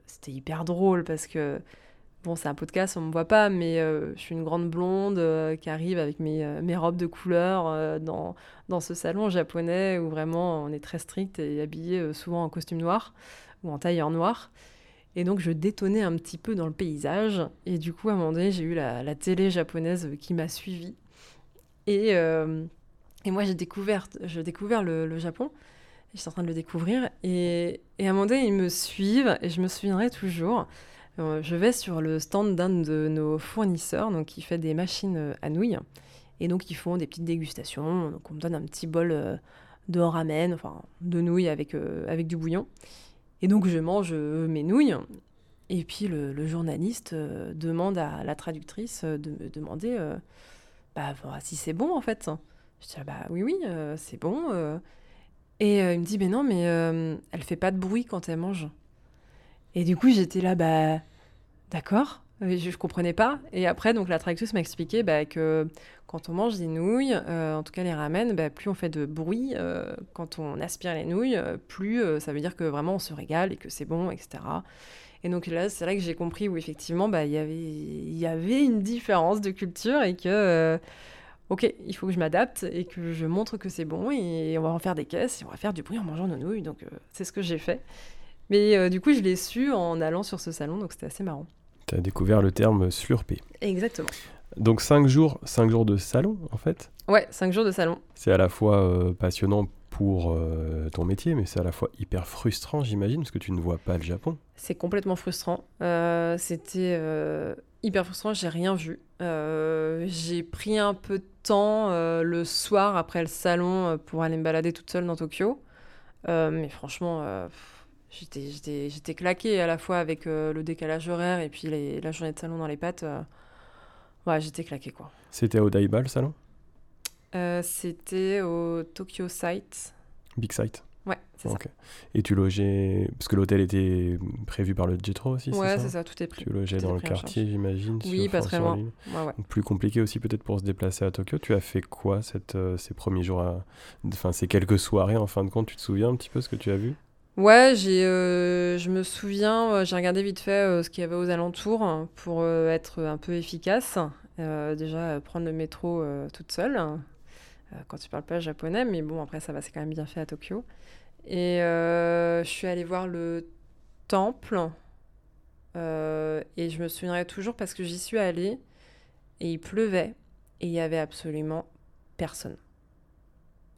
c'était hyper drôle parce que Bon, c'est un podcast, on me voit pas, mais je suis une grande blonde qui arrive avec mes, mes robes de couleur dans, dans ce salon japonais où vraiment on est très strict et habillé souvent en costume noir ou en tailleur noir. Et donc je détonnais un petit peu dans le paysage. Et du coup, à un moment donné, j'ai eu la, télé japonaise qui m'a suivie. Et, et moi, j'ai découvert, découvert le, Japon. J'étais en train de le découvrir. Et, et à un moment donné, ils me suivent et je me souviendrai toujours. Euh, je vais sur le stand d'un de nos fournisseurs, donc qui fait des machines euh, à nouilles. Et donc ils font des petites dégustations. Donc on me donne un petit bol euh, de ramen, enfin de nouilles avec, avec du bouillon. Et donc je mange mes nouilles. Et puis le, journaliste demande à la traductrice de me demander bah, si c'est bon en fait. Je dis ah, bah oui oui c'est bon. Et il me dit mais non mais elle fait pas de bruit quand elle mange. Et du coup, j'étais là, bah, d'accord, je, ne comprenais pas. Et après, donc la traductrice m'a expliqué bah, que quand on mange des nouilles, euh, en tout cas les ramen, bah, plus on fait de bruit euh, quand on aspire les nouilles, euh, plus ça veut dire que vraiment on se régale et que c'est bon, etc. Et donc là, c'est là que j'ai compris où effectivement, bah, il y avait une différence de culture et que, ok, il faut que je m'adapte et que je montre que c'est bon et on va en faire des caisses et on va faire du bruit en mangeant nos nouilles. Donc c'est ce que j'ai fait. Mais du coup, je l'ai su en allant sur ce salon, donc c'était assez marrant. Tu as découvert le terme slurpé. Exactement. Donc 5 jours, cinq jours de salon, en fait? Ouais, 5 jours de salon. C'est à la fois euh, passionnant pour euh, ton métier, mais c'est à la fois hyper frustrant, j'imagine, parce que tu ne vois pas le Japon. C'est complètement frustrant. C'était hyper frustrant, j'ai rien vu. j'ai pris un peu de temps le soir après le salon pour aller me balader toute seule dans Tokyo. mais franchement j'étais, claquée à la fois avec euh, le décalage horaire et puis les, la journée de salon dans les pattes. Euh, ouais, j'étais claquée quoi. C'était au Daiba le salon? Euh, C'était au Tokyo Site. Big Site Ouais, c'est ça. Et tu logeais. Parce que l'hôtel était prévu par le Jetro aussi Ouais, c'est ça, tout est pris. Tu logeais dans le quartier, j'imagine Oui, pas très loin. Ouais, ouais. Plus compliqué aussi peut-être pour se déplacer à Tokyo. Tu as fait quoi cette, ces premiers jours à... Enfin, ces quelques soirées en fin de compte? Tu te souviens un petit peu ce que tu as vu? Ouais, j'ai, euh, je me souviens, euh, j'ai regardé vite fait euh, ce qu'il y avait aux alentours pour être un peu efficace. déjà, prendre le métro toute seule, quand tu parles pas japonais, mais bon, après, ça va, c'est quand même bien fait à Tokyo. Et je suis allée voir le temple, et je me souviendrai toujours parce que j'y suis allée, et il pleuvait, et il y avait absolument personne.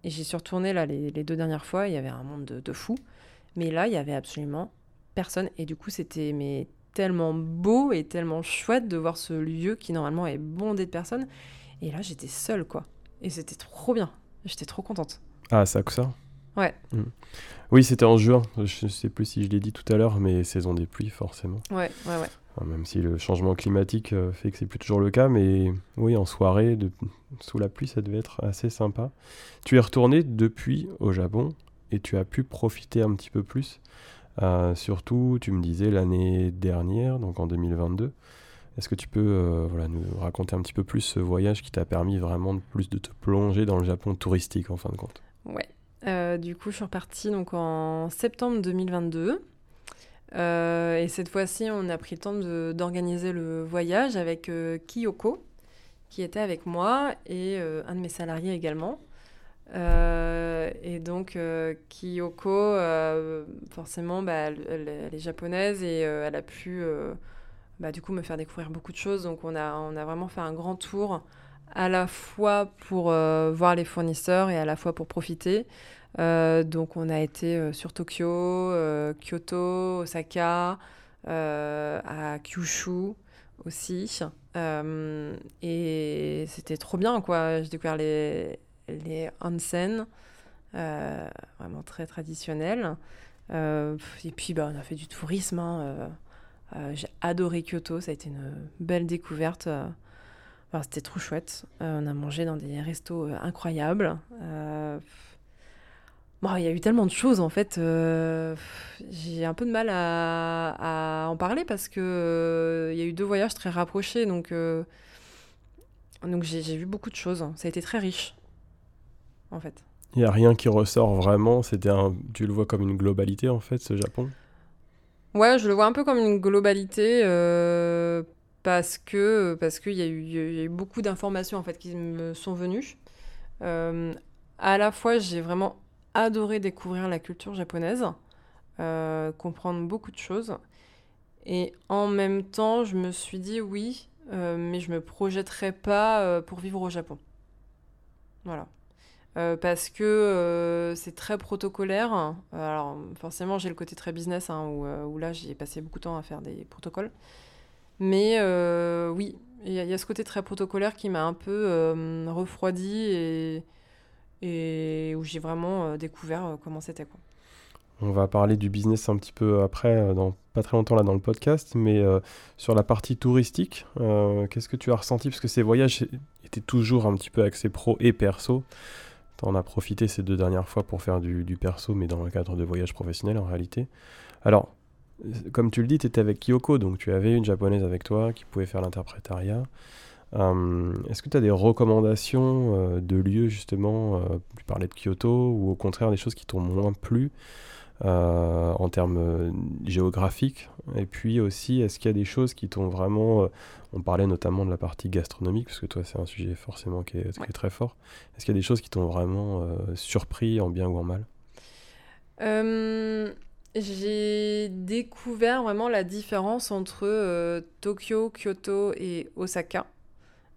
Et j'y suis retournée là les, deux dernières fois, il y avait un monde de, de fous. Mais là, il y avait absolument personne. Et du coup, c'était mais tellement beau et tellement chouette de voir ce lieu qui normalement est bondé de personnes. Et là, j'étais seule, quoi. Et c'était trop bien. J'étais trop contente. Ah, ça ça Ouais. Mm. Oui, c'était en juin. Je ne sais plus si je l'ai dit tout à l'heure, mais saison des pluies, forcément. Ouais, ouais, ouais. même si le changement climatique euh, fait que c'est plus toujours le cas, mais oui, en soirée, de... sous la pluie, ça devait être assez sympa. Tu es retourné depuis au Japon et tu as pu profiter un petit peu plus. Euh, surtout, tu me disais l'année dernière, donc en 2022. Est-ce que tu peux euh, voilà, nous raconter un petit peu plus ce voyage qui t'a permis vraiment de plus de te plonger dans le Japon touristique en fin de compte? Ouais. Euh, du coup, je suis repartie donc en septembre 2022. et cette fois-ci, on a pris le temps d'organiser le voyage avec Kiyoko, qui était avec moi, et un de mes salariés également. Euh, et donc, euh, Kiyoko, euh, forcément, bah, elle, est japonaise et elle a pu, bah, du coup, me faire découvrir beaucoup de choses. Donc, on a, on a vraiment fait un grand tour, à la fois pour voir les fournisseurs et à la fois pour profiter. donc, on a été sur Tokyo, Kyoto, Osaka, à Kyushu aussi. et c'était trop bien, quoi. J'ai découvert les les onsen, vraiment très traditionnel. et puis, bah, on a fait du tourisme. Hein, j'ai adoré Kyoto, ça a été une belle découverte. c'était trop chouette. on a mangé dans des restos incroyables. Bon, il y a eu tellement de choses en fait. j'ai un peu de mal à, en parler parce que y a eu deux voyages très rapprochés, donc donc j'ai vu beaucoup de choses. Ça a été très riche, en fait. Il n'y a rien qui ressort vraiment. C'était un... Tu le vois comme une globalité, en fait, ce Japon? Ouais, je le vois un peu comme une globalité euh, parce que parce qu'il y, a eu, y a eu beaucoup d'informations en fait qui me sont venues. Euh, à la fois, j'ai vraiment adoré découvrir la culture japonaise, euh, comprendre beaucoup de choses, et en même temps, je me suis dit oui, mais je me projetterai pas pour vivre au Japon. Voilà. Euh, parce que c'est très protocolaire. Alors, forcément, j'ai le côté très business, hein, où, là, j'ai passé beaucoup de temps à faire des protocoles. Mais oui, il y, a ce côté très protocolaire qui m'a un peu refroidi et, où j'ai vraiment découvert comment c'était. On va parler du business un petit peu après, euh, pas très longtemps là dans le podcast, mais euh, sur la partie touristique, euh, qu'est-ce que tu as ressenti? Parce que ces voyages étaient toujours un petit peu axés pro et perso. En as profité ces deux dernières fois pour faire du, perso, mais dans le cadre de voyages professionnels en réalité. Alors, comme tu le dis, tu étais avec Kyoko, donc tu avais une japonaise avec toi qui pouvait faire l'interprétariat. Est-ce que tu as des recommandations de lieux justement Tu parlais de Kyoto ou au contraire des choses qui t'ont moins plu euh, en termes euh, géographiques Et puis aussi, est-ce qu'il y a des choses qui t'ont vraiment... Euh, on parlait notamment de la partie gastronomique, parce que toi, c'est un sujet forcément qui est, très fort. Est-ce qu'il y a des choses qui t'ont vraiment surpris en bien ou en mal? J'ai découvert vraiment la différence entre Tokyo, Kyoto et Osaka.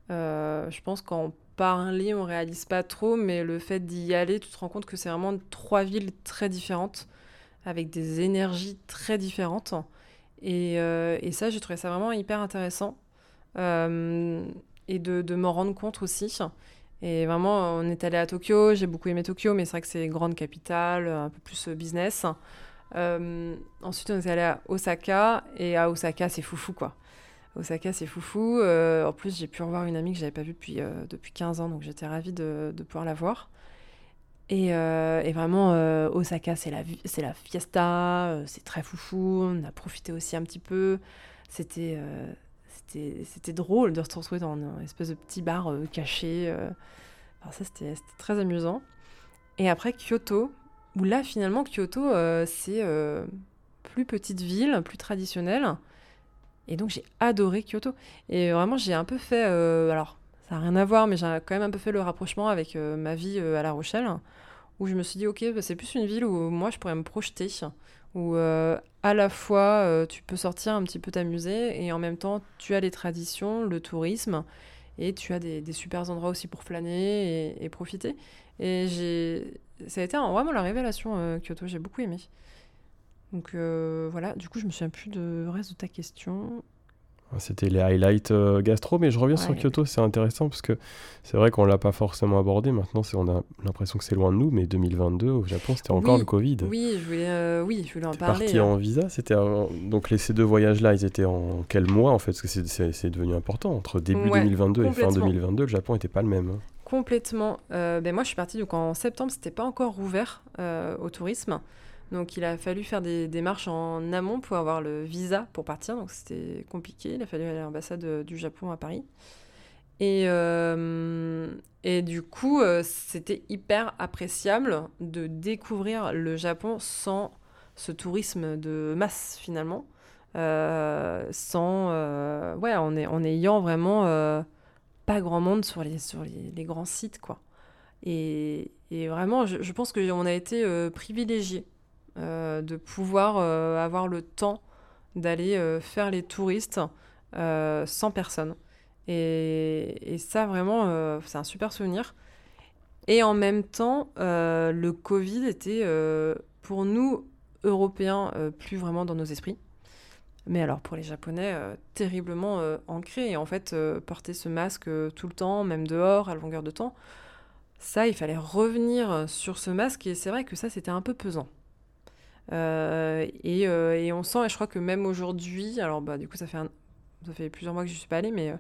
je pense qu'en parler, on réalise pas trop, mais le fait d'y aller, tu te rends compte que c'est vraiment trois villes très différentes avec des énergies très différentes. Et, euh, et ça, j'ai trouvé ça vraiment hyper intéressant. Euh, et de, de m'en rendre compte aussi. Et vraiment, on est allé à Tokyo, j'ai beaucoup aimé Tokyo, mais c'est vrai que c'est grande capitale, un peu plus business. Euh, ensuite, on est allé à Osaka, et à Osaka, c'est foufou, quoi. Osaka, c'est foufou. en plus, j'ai pu revoir une amie que j'avais pas vue depuis, depuis 15 ans, donc j'étais ravie de pouvoir la voir. Euh, et, vraiment, euh, Osaka, c'est la, la fiesta, euh, c'est très foufou. On a profité aussi un petit peu. C'était, c'était, drôle de se retrouver dans un espèce de petit bar caché. Alors ça, c'était, c'était très amusant. Et après, Kyoto, où là, finalement, Kyoto, c'est plus petite ville, plus traditionnelle. Et donc, j'ai adoré Kyoto. Et vraiment, j'ai un peu fait. alors, ça n'a rien à voir, mais j'ai quand même un peu fait le rapprochement avec euh, ma vie euh, à La Rochelle, où je me suis dit, ok, bah, c'est plus une ville où moi je pourrais me projeter, où euh, à la fois tu peux sortir un petit peu t'amuser, et en même temps tu as les traditions, le tourisme, et tu as des, super endroits aussi pour flâner et, profiter. Et j'ai, ça a été vraiment la révélation Kyoto, j'ai beaucoup aimé. Donc voilà, du coup je me souviens plus de reste de ta question. C'était les highlights euh, gastro, mais je reviens sur Kyoto, c'est intéressant parce que c'est vrai qu'on l'a pas forcément abordé. Maintenant, on a l'impression que c'est loin de nous, mais 2022 au Japon, c'était encore le Covid. Oui, je voulais, euh, oui, je voulais en parler. parti en visa, c'était donc les, ces deux voyages-là, ils étaient en quel mois en fait? Parce que c'est devenu important entre début 2022 et fin 2022, le Japon n'était pas le même. Hein. Complètement. Euh, ben moi, je suis partie donc en septembre, c'était pas encore ouvert au tourisme. Donc il a fallu faire des démarches en amont pour avoir le visa pour partir. Donc c'était compliqué. Il a fallu aller à l'ambassade euh, du Japon à Paris. Et, euh, du coup, euh, c'était hyper appréciable de découvrir le Japon sans ce tourisme de masse finalement. sans, ouais, en, ayant vraiment pas grand monde sur les, sur les, grands sites. quoi. Et, vraiment, je, je pense qu'on a été privilégiés de pouvoir euh, avoir le temps d'aller euh, faire les touristes sans personne. Et, ça, vraiment, c'est un super souvenir. Et en même temps, le Covid était pour nous, Européens, plus vraiment dans nos esprits. Mais alors pour les Japonais, terriblement ancré. Et en fait, porter ce masque tout le temps, même dehors, à longueur de temps, ça, il fallait revenir sur ce masque et c'est vrai que ça, c'était un peu pesant. Euh, et, euh, et, on sent, et je crois que même aujourd'hui, alors bah, du coup, ça fait, ça fait plusieurs mois que je suis pas allée, mais euh,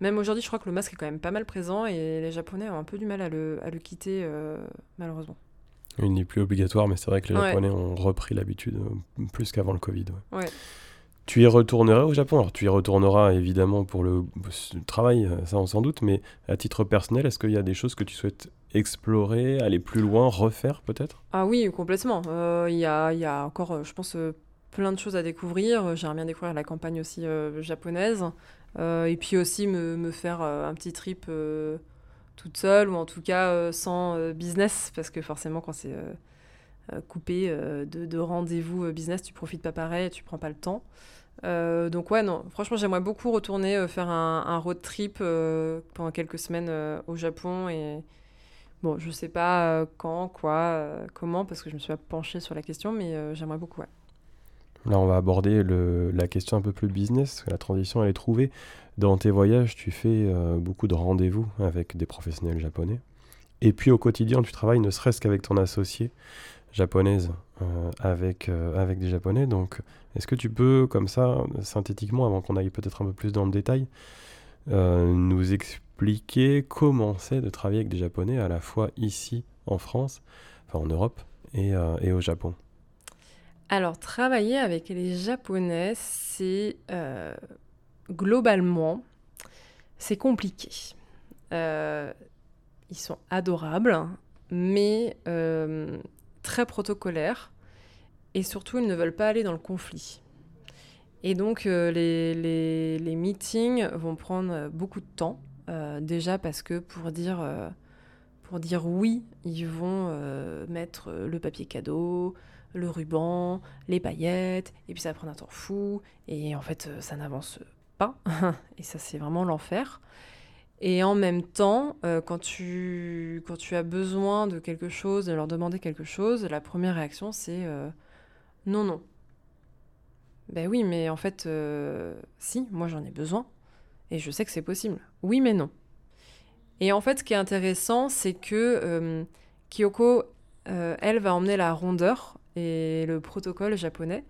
même aujourd'hui, je crois que le masque est quand même pas mal présent et les Japonais ont un peu du mal à le, à le quitter, malheureusement. Il n'est plus obligatoire, mais c'est vrai que les Japonais ont repris l'habitude plus qu'avant le Covid. Ouais. Tu y retourneras au Japon? Alors, tu y retourneras évidemment pour le, travail, ça on s'en doute, mais à titre personnel, est-ce qu'il y a des choses que tu souhaites explorer, aller plus loin, refaire peut-être? Ah oui, complètement. Euh, il y, a, y, a, encore, euh, je pense, euh, plein de choses à découvrir. J'aimerais bien découvrir la campagne aussi japonaise. et puis aussi me, me faire un petit trip toute seule, ou en tout cas sans business, parce que forcément, quand c'est coupé de, de rendez-vous business, tu profites pas pareil, tu prends pas le temps. Donc ouais, non, franchement, j'aimerais beaucoup retourner faire un, road trip pendant quelques semaines au Japon et bon, je sais pas quand, quoi, comment, parce que je me suis pas penchée sur la question, mais j'aimerais beaucoup. Là, on va aborder la question un peu plus business, la transition elle est trouvée. Dans tes voyages, tu fais beaucoup de rendez-vous avec des professionnels japonais. Et puis au quotidien, tu travailles ne serait-ce qu'avec ton associé japonaise euh, avec, euh, avec des Japonais. Donc, est-ce que tu peux, comme ça, synthétiquement, avant qu'on aille peut-être un peu plus dans le détail, euh, nous expliquer comment c'est de travailler avec des Japonais à la fois ici en France, en Europe, et, et au Japon? Alors, travailler avec les Japonais, c'est globalement, c'est compliqué. ils sont adorables, mais très protocolaires et surtout ils ne veulent pas aller dans le conflit. Et donc euh, les, meetings vont prendre beaucoup de temps, euh, déjà parce que pour dire, euh, pour dire oui, ils vont mettre le papier cadeau, le ruban, les paillettes, et puis ça va prendre un temps fou, et en fait ça n'avance pas, et ça c'est vraiment l'enfer. Et en même temps, euh, quand, tu, quand tu as besoin de quelque chose, de leur demander quelque chose, la première réaction, c'est euh, non, non. Ben oui, mais en fait, euh, si, moi j'en ai besoin. Et je sais que c'est possible. Oui, mais non. Et en fait, ce qui est intéressant, c'est que Kyoko, elle, va emmener la rondeur et le protocole japonais.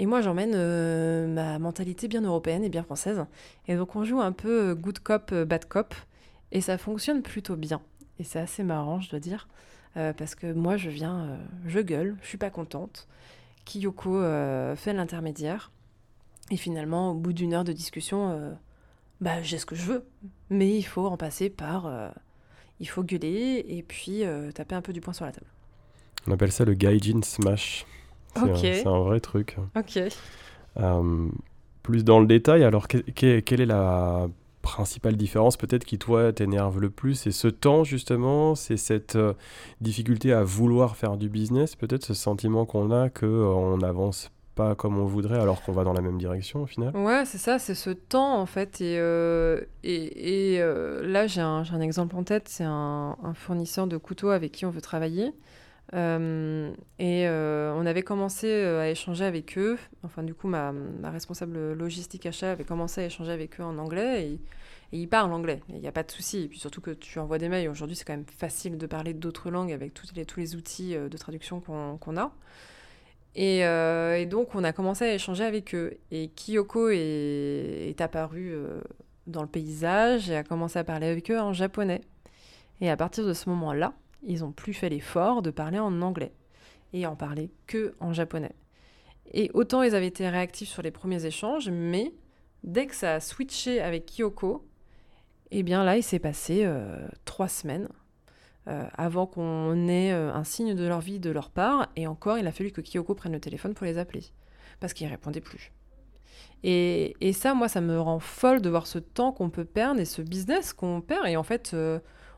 Et moi, j'emmène euh, ma mentalité bien européenne et bien française. Et donc, on joue un peu euh, good cop, euh, bad cop. Et ça fonctionne plutôt bien. Et c'est assez marrant, je dois dire. parce que moi, je viens, je gueule, je suis pas contente. Kiyoko fait l'intermédiaire. Et finalement, au bout d'une heure de discussion, bah, j'ai ce que je veux. Mais il faut en passer par. il faut gueuler et puis taper un peu du poing sur la table. On appelle ça le gaijin smash. C'est un, vrai truc. Ok. Euh, plus dans le détail, alors quelle est la principale différence peut-être qui toi t'énerve le plus? C'est ce temps justement, c'est cette euh, difficulté à vouloir faire du business, peut-être ce sentiment qu'on a que euh, on n'avance pas comme on voudrait alors qu'on va dans la même direction au final Ouais, c'est ça, c'est ce temps en fait. Et, et, et là, j'ai un, un, exemple en tête, c'est un, fournisseur de couteaux avec qui on veut travailler. Euh, et euh, on avait commencé euh, à échanger avec eux. Enfin, du coup, ma, ma, responsable logistique achat avait commencé à échanger avec eux en anglais. Et, ils parlent anglais. Il n'y a pas de souci. Et puis surtout que tu envoies des mails. Aujourd'hui, c'est quand même facile de parler d'autres langues avec tous les, tous les outils de traduction qu'on a. Et, et, donc, on a commencé à échanger avec eux. Et Kyoko est, est apparu dans le paysage et a commencé à parler avec eux en japonais. Et à partir de ce moment-là, ils n'ont plus fait l'effort de parler en anglais et en parler que en japonais. Et autant ils avaient été réactifs sur les premiers échanges, mais dès que ça a switché avec Kyoko, eh bien là, il s'est passé euh, trois semaines euh, avant qu'on ait euh, un signe de leur vie de leur part. Et encore, il a fallu que Kyoko prenne le téléphone pour les appeler, parce qu'ils ne répondaient plus. Et, et, ça, moi, ça me rend folle de voir ce temps qu'on peut perdre et ce business qu'on perd. Et en fait,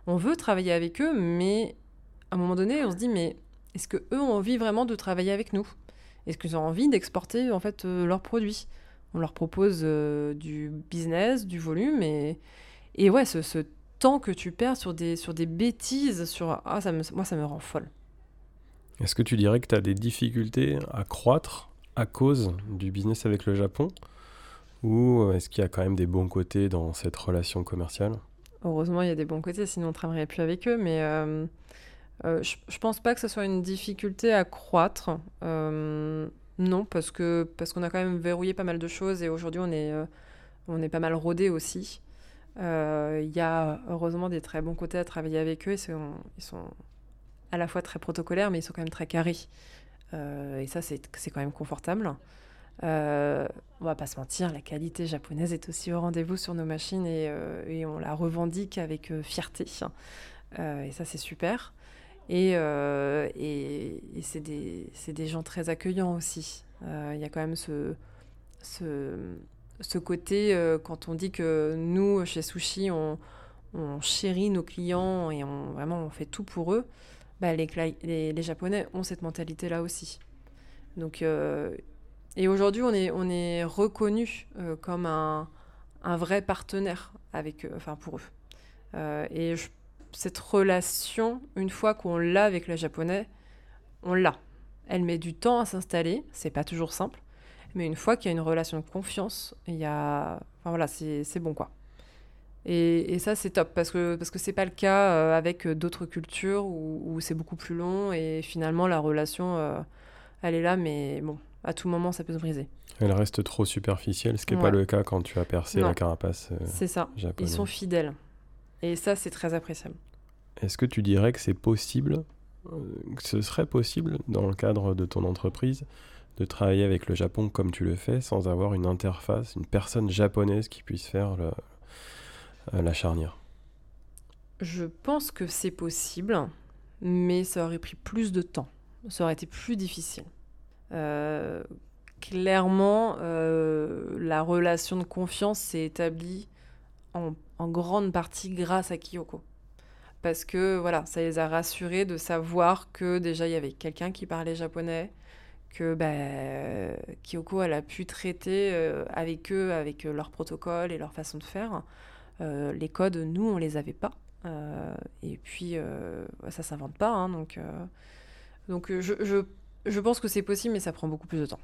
on veut travailler avec eux, mais à un moment donné, on se dit, mais est-ce que eux ont envie vraiment de travailler avec nous? Est-ce qu'ils ont envie d'exporter en fait euh, leurs produits? On leur propose euh, du business, du volume, et, et ouais, ce, temps que tu perds sur des, sur des bêtises, sur ah, ça me, moi, ça me rend folle. Est-ce que tu dirais que tu as des difficultés à croître à cause du business avec le Japon? Ou est-ce qu'il y a quand même des bons côtés dans cette relation commerciale? Heureusement, il y a des bons côtés, sinon on ne travaillerait plus avec eux. Mais je ne pense pas que ce soit une difficulté à croître. non, parce que parce qu'on a quand même verrouillé pas mal de choses et aujourd'hui, on est, on est pas mal rodé aussi. Il y a heureusement des très bons côtés à travailler avec eux. Ils sont, à la fois très protocolaires, mais ils sont quand même très carrés. et ça, c'est quand même confortable. Euh, on va pas se mentir, la qualité japonaise est aussi au rendez-vous sur nos machines et, euh, on la revendique avec euh, fierté. Euh, et ça, c'est super. Et, et, c'est des, gens très accueillants aussi. Il y a quand même ce, ce, ce côté, quand on dit que nous, chez Sushi, on, chérit nos clients et on, vraiment on fait tout pour eux, bah, les, Japonais ont cette mentalité-là aussi. Donc et aujourd'hui, on est, on est reconnu euh, comme un, un, vrai partenaire avec, enfin pour eux. Euh, et cette relation, une fois qu'on l'a avec les Japonais, on l'a. Elle met du temps à s'installer, c'est pas toujours simple, mais une fois qu'il y a une relation de confiance, il y a, enfin voilà, c'est bon quoi. Et, et ça c'est top parce que parce que c'est pas le cas euh, avec d'autres cultures où, où c'est beaucoup plus long et finalement la relation elle est là, mais bon, à tout moment, ça peut se briser. Elle reste trop superficielle, ce qui n'est pas le cas quand tu as percé la carapace. Euh, c'est ça. Ils sont fidèles. Et ça, c'est très appréciable. Est-ce que tu dirais que c'est possible, euh, que ce serait possible, dans le cadre de ton entreprise, de travailler avec le Japon comme tu le fais, sans avoir une interface, une personne japonaise qui puisse faire euh, la charnière Je pense que c'est possible, mais ça aurait pris plus de temps. Ça aurait été plus difficile. Euh, clairement, euh, la relation de confiance s'est établie en, grande partie grâce à Kyoko. Parce que voilà, ça les a rassurés de savoir que déjà il y avait quelqu'un qui parlait japonais, que bah, Kyoko elle a pu traiter euh, avec eux, avec leur protocole et leur façon de faire. les codes, nous, on les avait pas. et puis, ça s'invente pas. Hein, donc, donc je, je je pense que c'est possible, mais ça prend beaucoup plus de temps.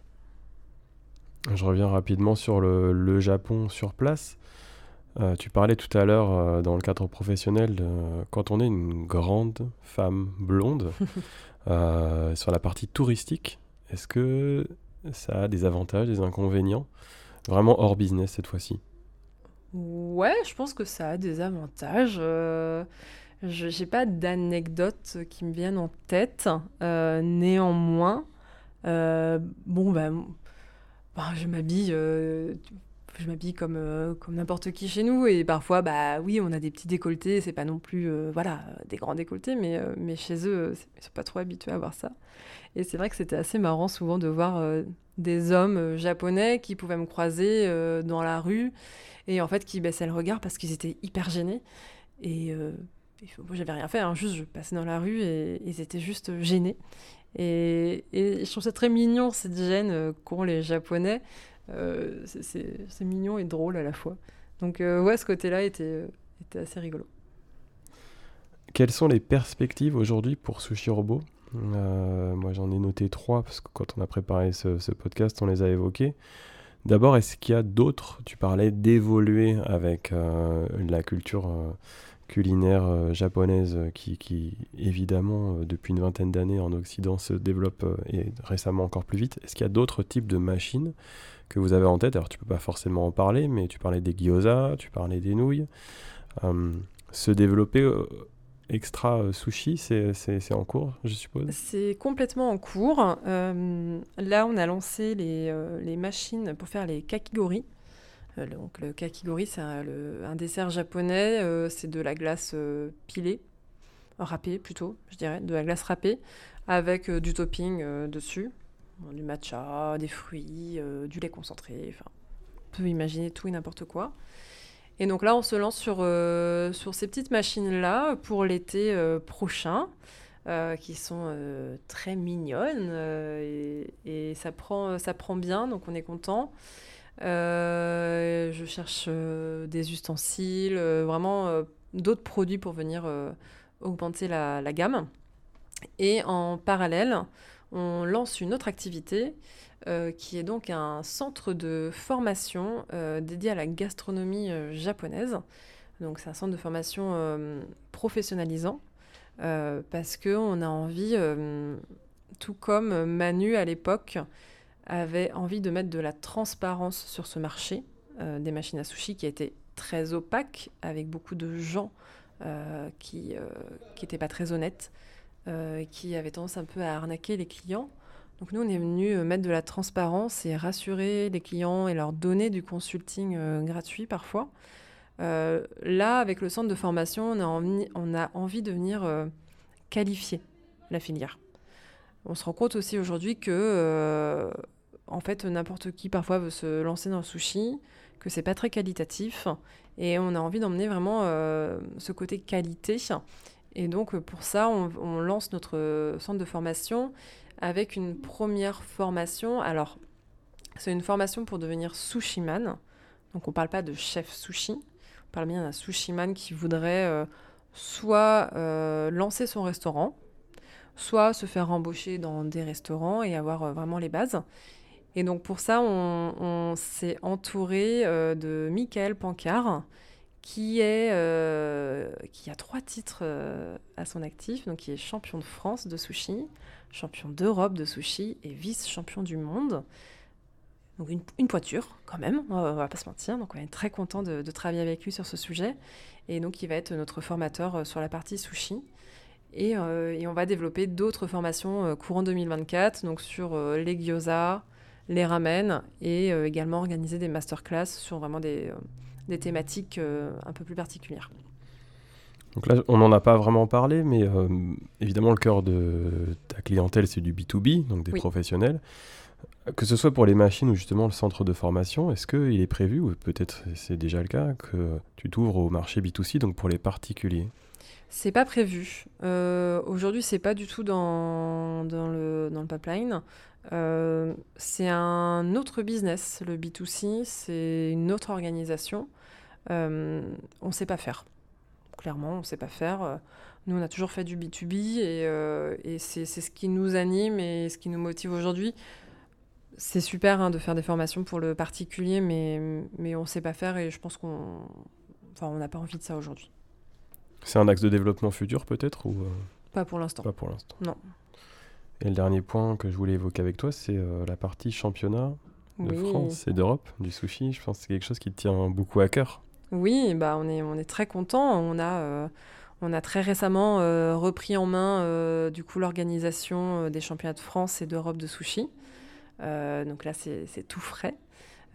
Je reviens rapidement sur le, Japon sur place. Euh, tu parlais tout à l'heure euh, dans le cadre professionnel, quand on est une grande femme blonde, euh, sur la partie touristique, est-ce que ça a des avantages, des inconvénients? Vraiment hors business cette fois-ci Ouais, je pense que ça a des avantages. Je n'ai pas d'anecdotes qui me viennent en tête. Euh, néanmoins, euh, bon, ben, bah, je m'habille. Euh, je m'habille comme, comme n'importe qui chez nous. Et parfois bah oui on a des petits décolletés. C'est pas non plus voilà des grands décolletés mais, mais chez eux ils sont pas trop habitués à voir ça. Et c'est vrai que c'était assez marrant souvent de voir des hommes japonais qui pouvaient me croiser dans la rue. Et en fait qui baissaient le regard parce qu'ils étaient hyper gênés. Et moi, j'avais rien fait, hein, juste je passais dans la rue et ils étaient juste gênés. Et, je trouve ça très mignon, cette gêne euh, qu'ont les Japonais. Euh, c'est mignon et drôle à la fois. Donc, euh, ouais, ce côté-là était, était assez rigolo. Quelles sont les perspectives aujourd'hui pour Sushi Robo? Moi, j'en ai noté trois, parce que quand on a préparé ce, podcast, on les a évoqués. D'abord, est-ce qu'il y a d'autres? Tu parlais d'évoluer avec la culture culinaire euh, japonaise euh, qui, qui, évidemment, euh, depuis une vingtaine d'années en Occident se développe et récemment encore plus vite. Est-ce qu'il y a d'autres types de machines? Que vous avez en tête Alors, tu peux pas forcément en parler, mais tu parlais des gyoza, tu parlais des nouilles. se développer extra sushi, c'est en cours, je suppose? C'est complètement en cours. là, on a lancé les, les, machines pour faire les kakigori. Euh, donc le kakigori, c'est un, dessert japonais. Euh, c'est de la glace euh, pilée, râpée plutôt, je dirais, de la glace râpée, avec du topping dessus, du matcha, des fruits, du lait concentré. Enfin, on peut imaginer tout et n'importe quoi. Et donc là, on se lance sur, sur ces petites machines-là pour l'été prochain. qui sont très mignonnes et, ça, prend, bien, donc on est content. Euh, je cherche euh, des ustensiles, euh, vraiment d'autres produits pour venir augmenter la, gamme. Et en parallèle, on lance une autre activité qui est donc un centre de formation dédié à la gastronomie japonaise. Donc c'est un centre de formation professionnalisant parce qu'on a envie, tout comme Manu à l'époque, avait envie de mettre de la transparence sur ce marché des machines à sushi qui été très opaque, avec beaucoup de gens qui n'étaient pas très honnêtes, qui avaient tendance un peu à arnaquer les clients. Donc nous, on est venu euh, mettre de la transparence et rassurer les clients et leur donner du consulting euh, gratuit parfois. Euh, là, avec le centre de formation, on a envie, on a envie de venir qualifier la filière. On se rend compte aussi aujourd'hui que, en fait, n'importe qui parfois veut se lancer dans le sushi, que c'est pas très qualitatif, et on a envie d'emmener vraiment ce côté qualité. Et donc pour ça, on, on lance notre centre de formation avec une première formation. Alors, c'est une formation pour devenir sushiman. Donc, on ne parle pas de chef sushi. On parle bien d'un sushiman qui voudrait euh, soit euh, lancer son restaurant, soit se faire embaucher dans des restaurants et avoir euh, vraiment les bases. Et donc, pour ça, on, s'est entouré de Michael Pancard, qui, est, qui a trois titres à son actif. Donc, qui est champion de France de sushi champion d'Europe de sushi et vice-champion du monde. Donc une, poiture quand même, on va, pas se mentir. Donc on est très content de, travailler avec lui sur ce sujet. Et donc il va être notre formateur euh, sur la partie sushi. Euh, et, on va développer d'autres formations euh, courant 2024, donc sur les gyoza, les ramen, et également organiser des masterclass sur vraiment des, des thématiques un peu plus particulières. Donc là, on n'en a pas vraiment parlé, mais euh, évidemment, le cœur de ta clientèle, c'est du B2B, donc des professionnels. Que ce soit pour les machines ou justement le centre de formation, est-ce qu'il est prévu, ou peut-être c'est déjà le cas, que tu t'ouvres au marché B2C, donc pour les particuliers? C'est pas prévu. Euh, Aujourd'hui, c'est pas du tout dans, dans, le, dans le pipeline. Euh, c'est un autre business, le B2C, c'est une autre organisation. Euh, on sait pas faire clairement, on sait pas faire. Nous, on a toujours fait du B2B euh, et, c'est ce qui nous anime et ce qui nous motive aujourd'hui. C'est super hein, de faire des formations pour le particulier, mais, mais on ne sait pas faire et je pense qu'on enfin, on n'a pas envie de ça aujourd'hui. C'est un axe de développement futur peut-être ou euh, Pas pour l'instant. Pas pour l'instant. Non. Et le dernier point que je voulais évoquer avec toi, c'est la partie championnat de France et d'Europe du sushi. Je pense que c'est quelque chose qui te tient beaucoup à cœur. Oui, bah on est, on est très content. On a, euh, on a très récemment euh, repris en main euh, du coup l'organisation des championnats de France et d'Europe de sushi. donc là, c'est tout frais.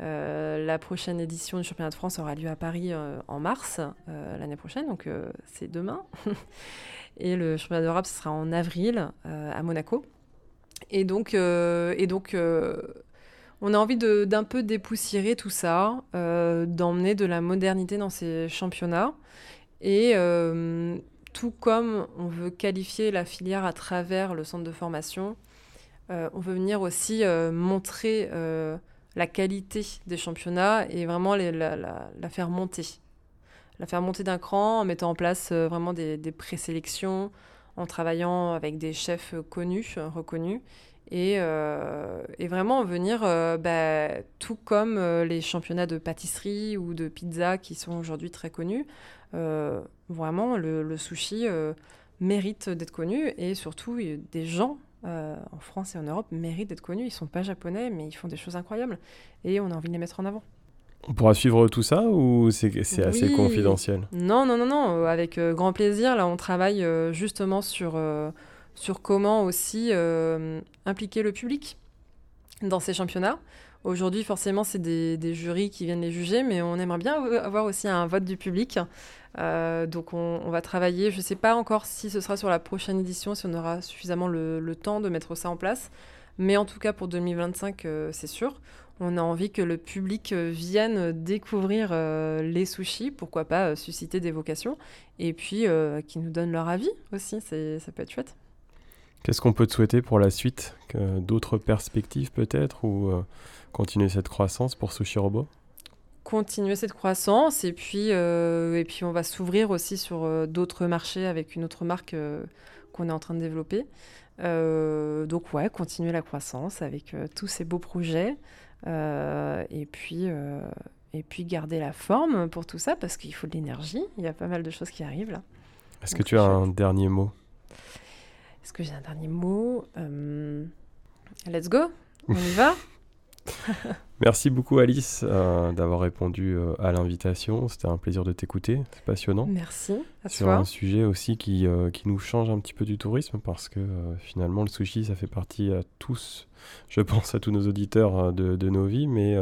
La prochaine édition du championnat de France aura lieu à Paris en mars l'année prochaine, donc c'est demain. et le championnat d'Europe, ce sera en avril à Monaco. Et donc, on a envie d'un peu dépoussiérer tout ça, euh, d'emmener de la modernité dans ces championnats. Et euh, tout comme on veut qualifier la filière à travers le centre de formation, euh, on veut venir aussi montrer la qualité des championnats et vraiment la, faire monter. La faire monter d'un cran en mettant en place vraiment des, présélections, en travaillant avec des chefs connus, reconnus, euh, et, vraiment venir, euh, bah, tout comme euh, les championnats de pâtisserie ou de pizza qui sont aujourd'hui très connus, vraiment le, sushi mérite d'être connu et surtout des gens en France et en Europe méritent d'être connus. Ils ne sont pas japonais, mais ils font des choses incroyables et on a envie de les mettre en avant. On pourra suivre tout ça ou c'est assez confidentiel? Non, non, non, non, avec grand plaisir. Là, on travaille justement sur sur comment aussi euh, impliquer le public dans ces championnats. Aujourd'hui, forcément, c'est des, jurys qui viennent les juger, mais on aimerait bien avoir aussi un vote du public. Euh, donc, on, va travailler. Je ne sais pas encore si ce sera sur la prochaine édition, si on aura suffisamment le, temps de mettre ça en place. Mais en tout cas, pour 2025, euh, c'est sûr. On a envie que le public vienne découvrir les sushis, pourquoi pas susciter des vocations, et puis qui nous donnent leur avis aussi. Ça peut être chouette. Qu'est-ce qu'on peut te souhaiter pour la suite D'autres perspectives peut-être ou euh, continuer cette croissance pour Sushi Robot? Continuer cette croissance et puis, euh, et puis on va s'ouvrir aussi sur euh, d'autres marchés avec une autre marque qu'on est en train de développer. donc ouais, continuer la croissance avec tous ces beaux projets et puis et puis garder la forme pour tout ça, parce qu'il faut de l'énergie. Il y a pas mal de choses qui arrivent là. Est-ce que tu as un dernier mot? Est-ce que j'ai un dernier mot Let's go On y va Merci beaucoup Alice euh, d'avoir répondu euh, à l'invitation. C'était un plaisir de t'écouter. C'est passionnant. Merci. À Sur un sujet aussi qui, euh, qui nous change un petit peu du tourisme parce que finalement le sushi ça fait partie à tous, je pense à tous nos auditeurs de, de nos vies, mais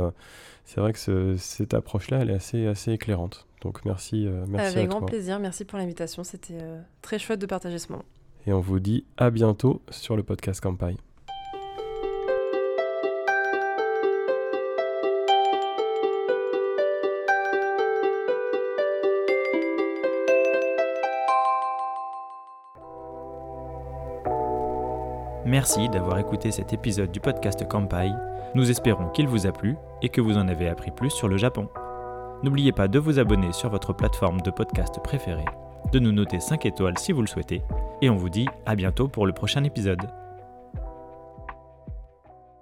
c'est vrai que cette approche-là elle est assez, assez éclairante. Donc merci, merci Avec grand plaisir. Merci pour l'invitation. C'était très chouette de partager ce moment. Et on vous dit à bientôt sur le podcast Campagne. Merci d'avoir écouté cet épisode du podcast Kampai. Nous espérons qu'il vous a plu et que vous en avez appris plus sur le Japon. N'oubliez pas de vous abonner sur votre plateforme de podcast préférée, de nous noter 5 étoiles si vous le souhaitez, et on vous dit à bientôt pour le prochain épisode.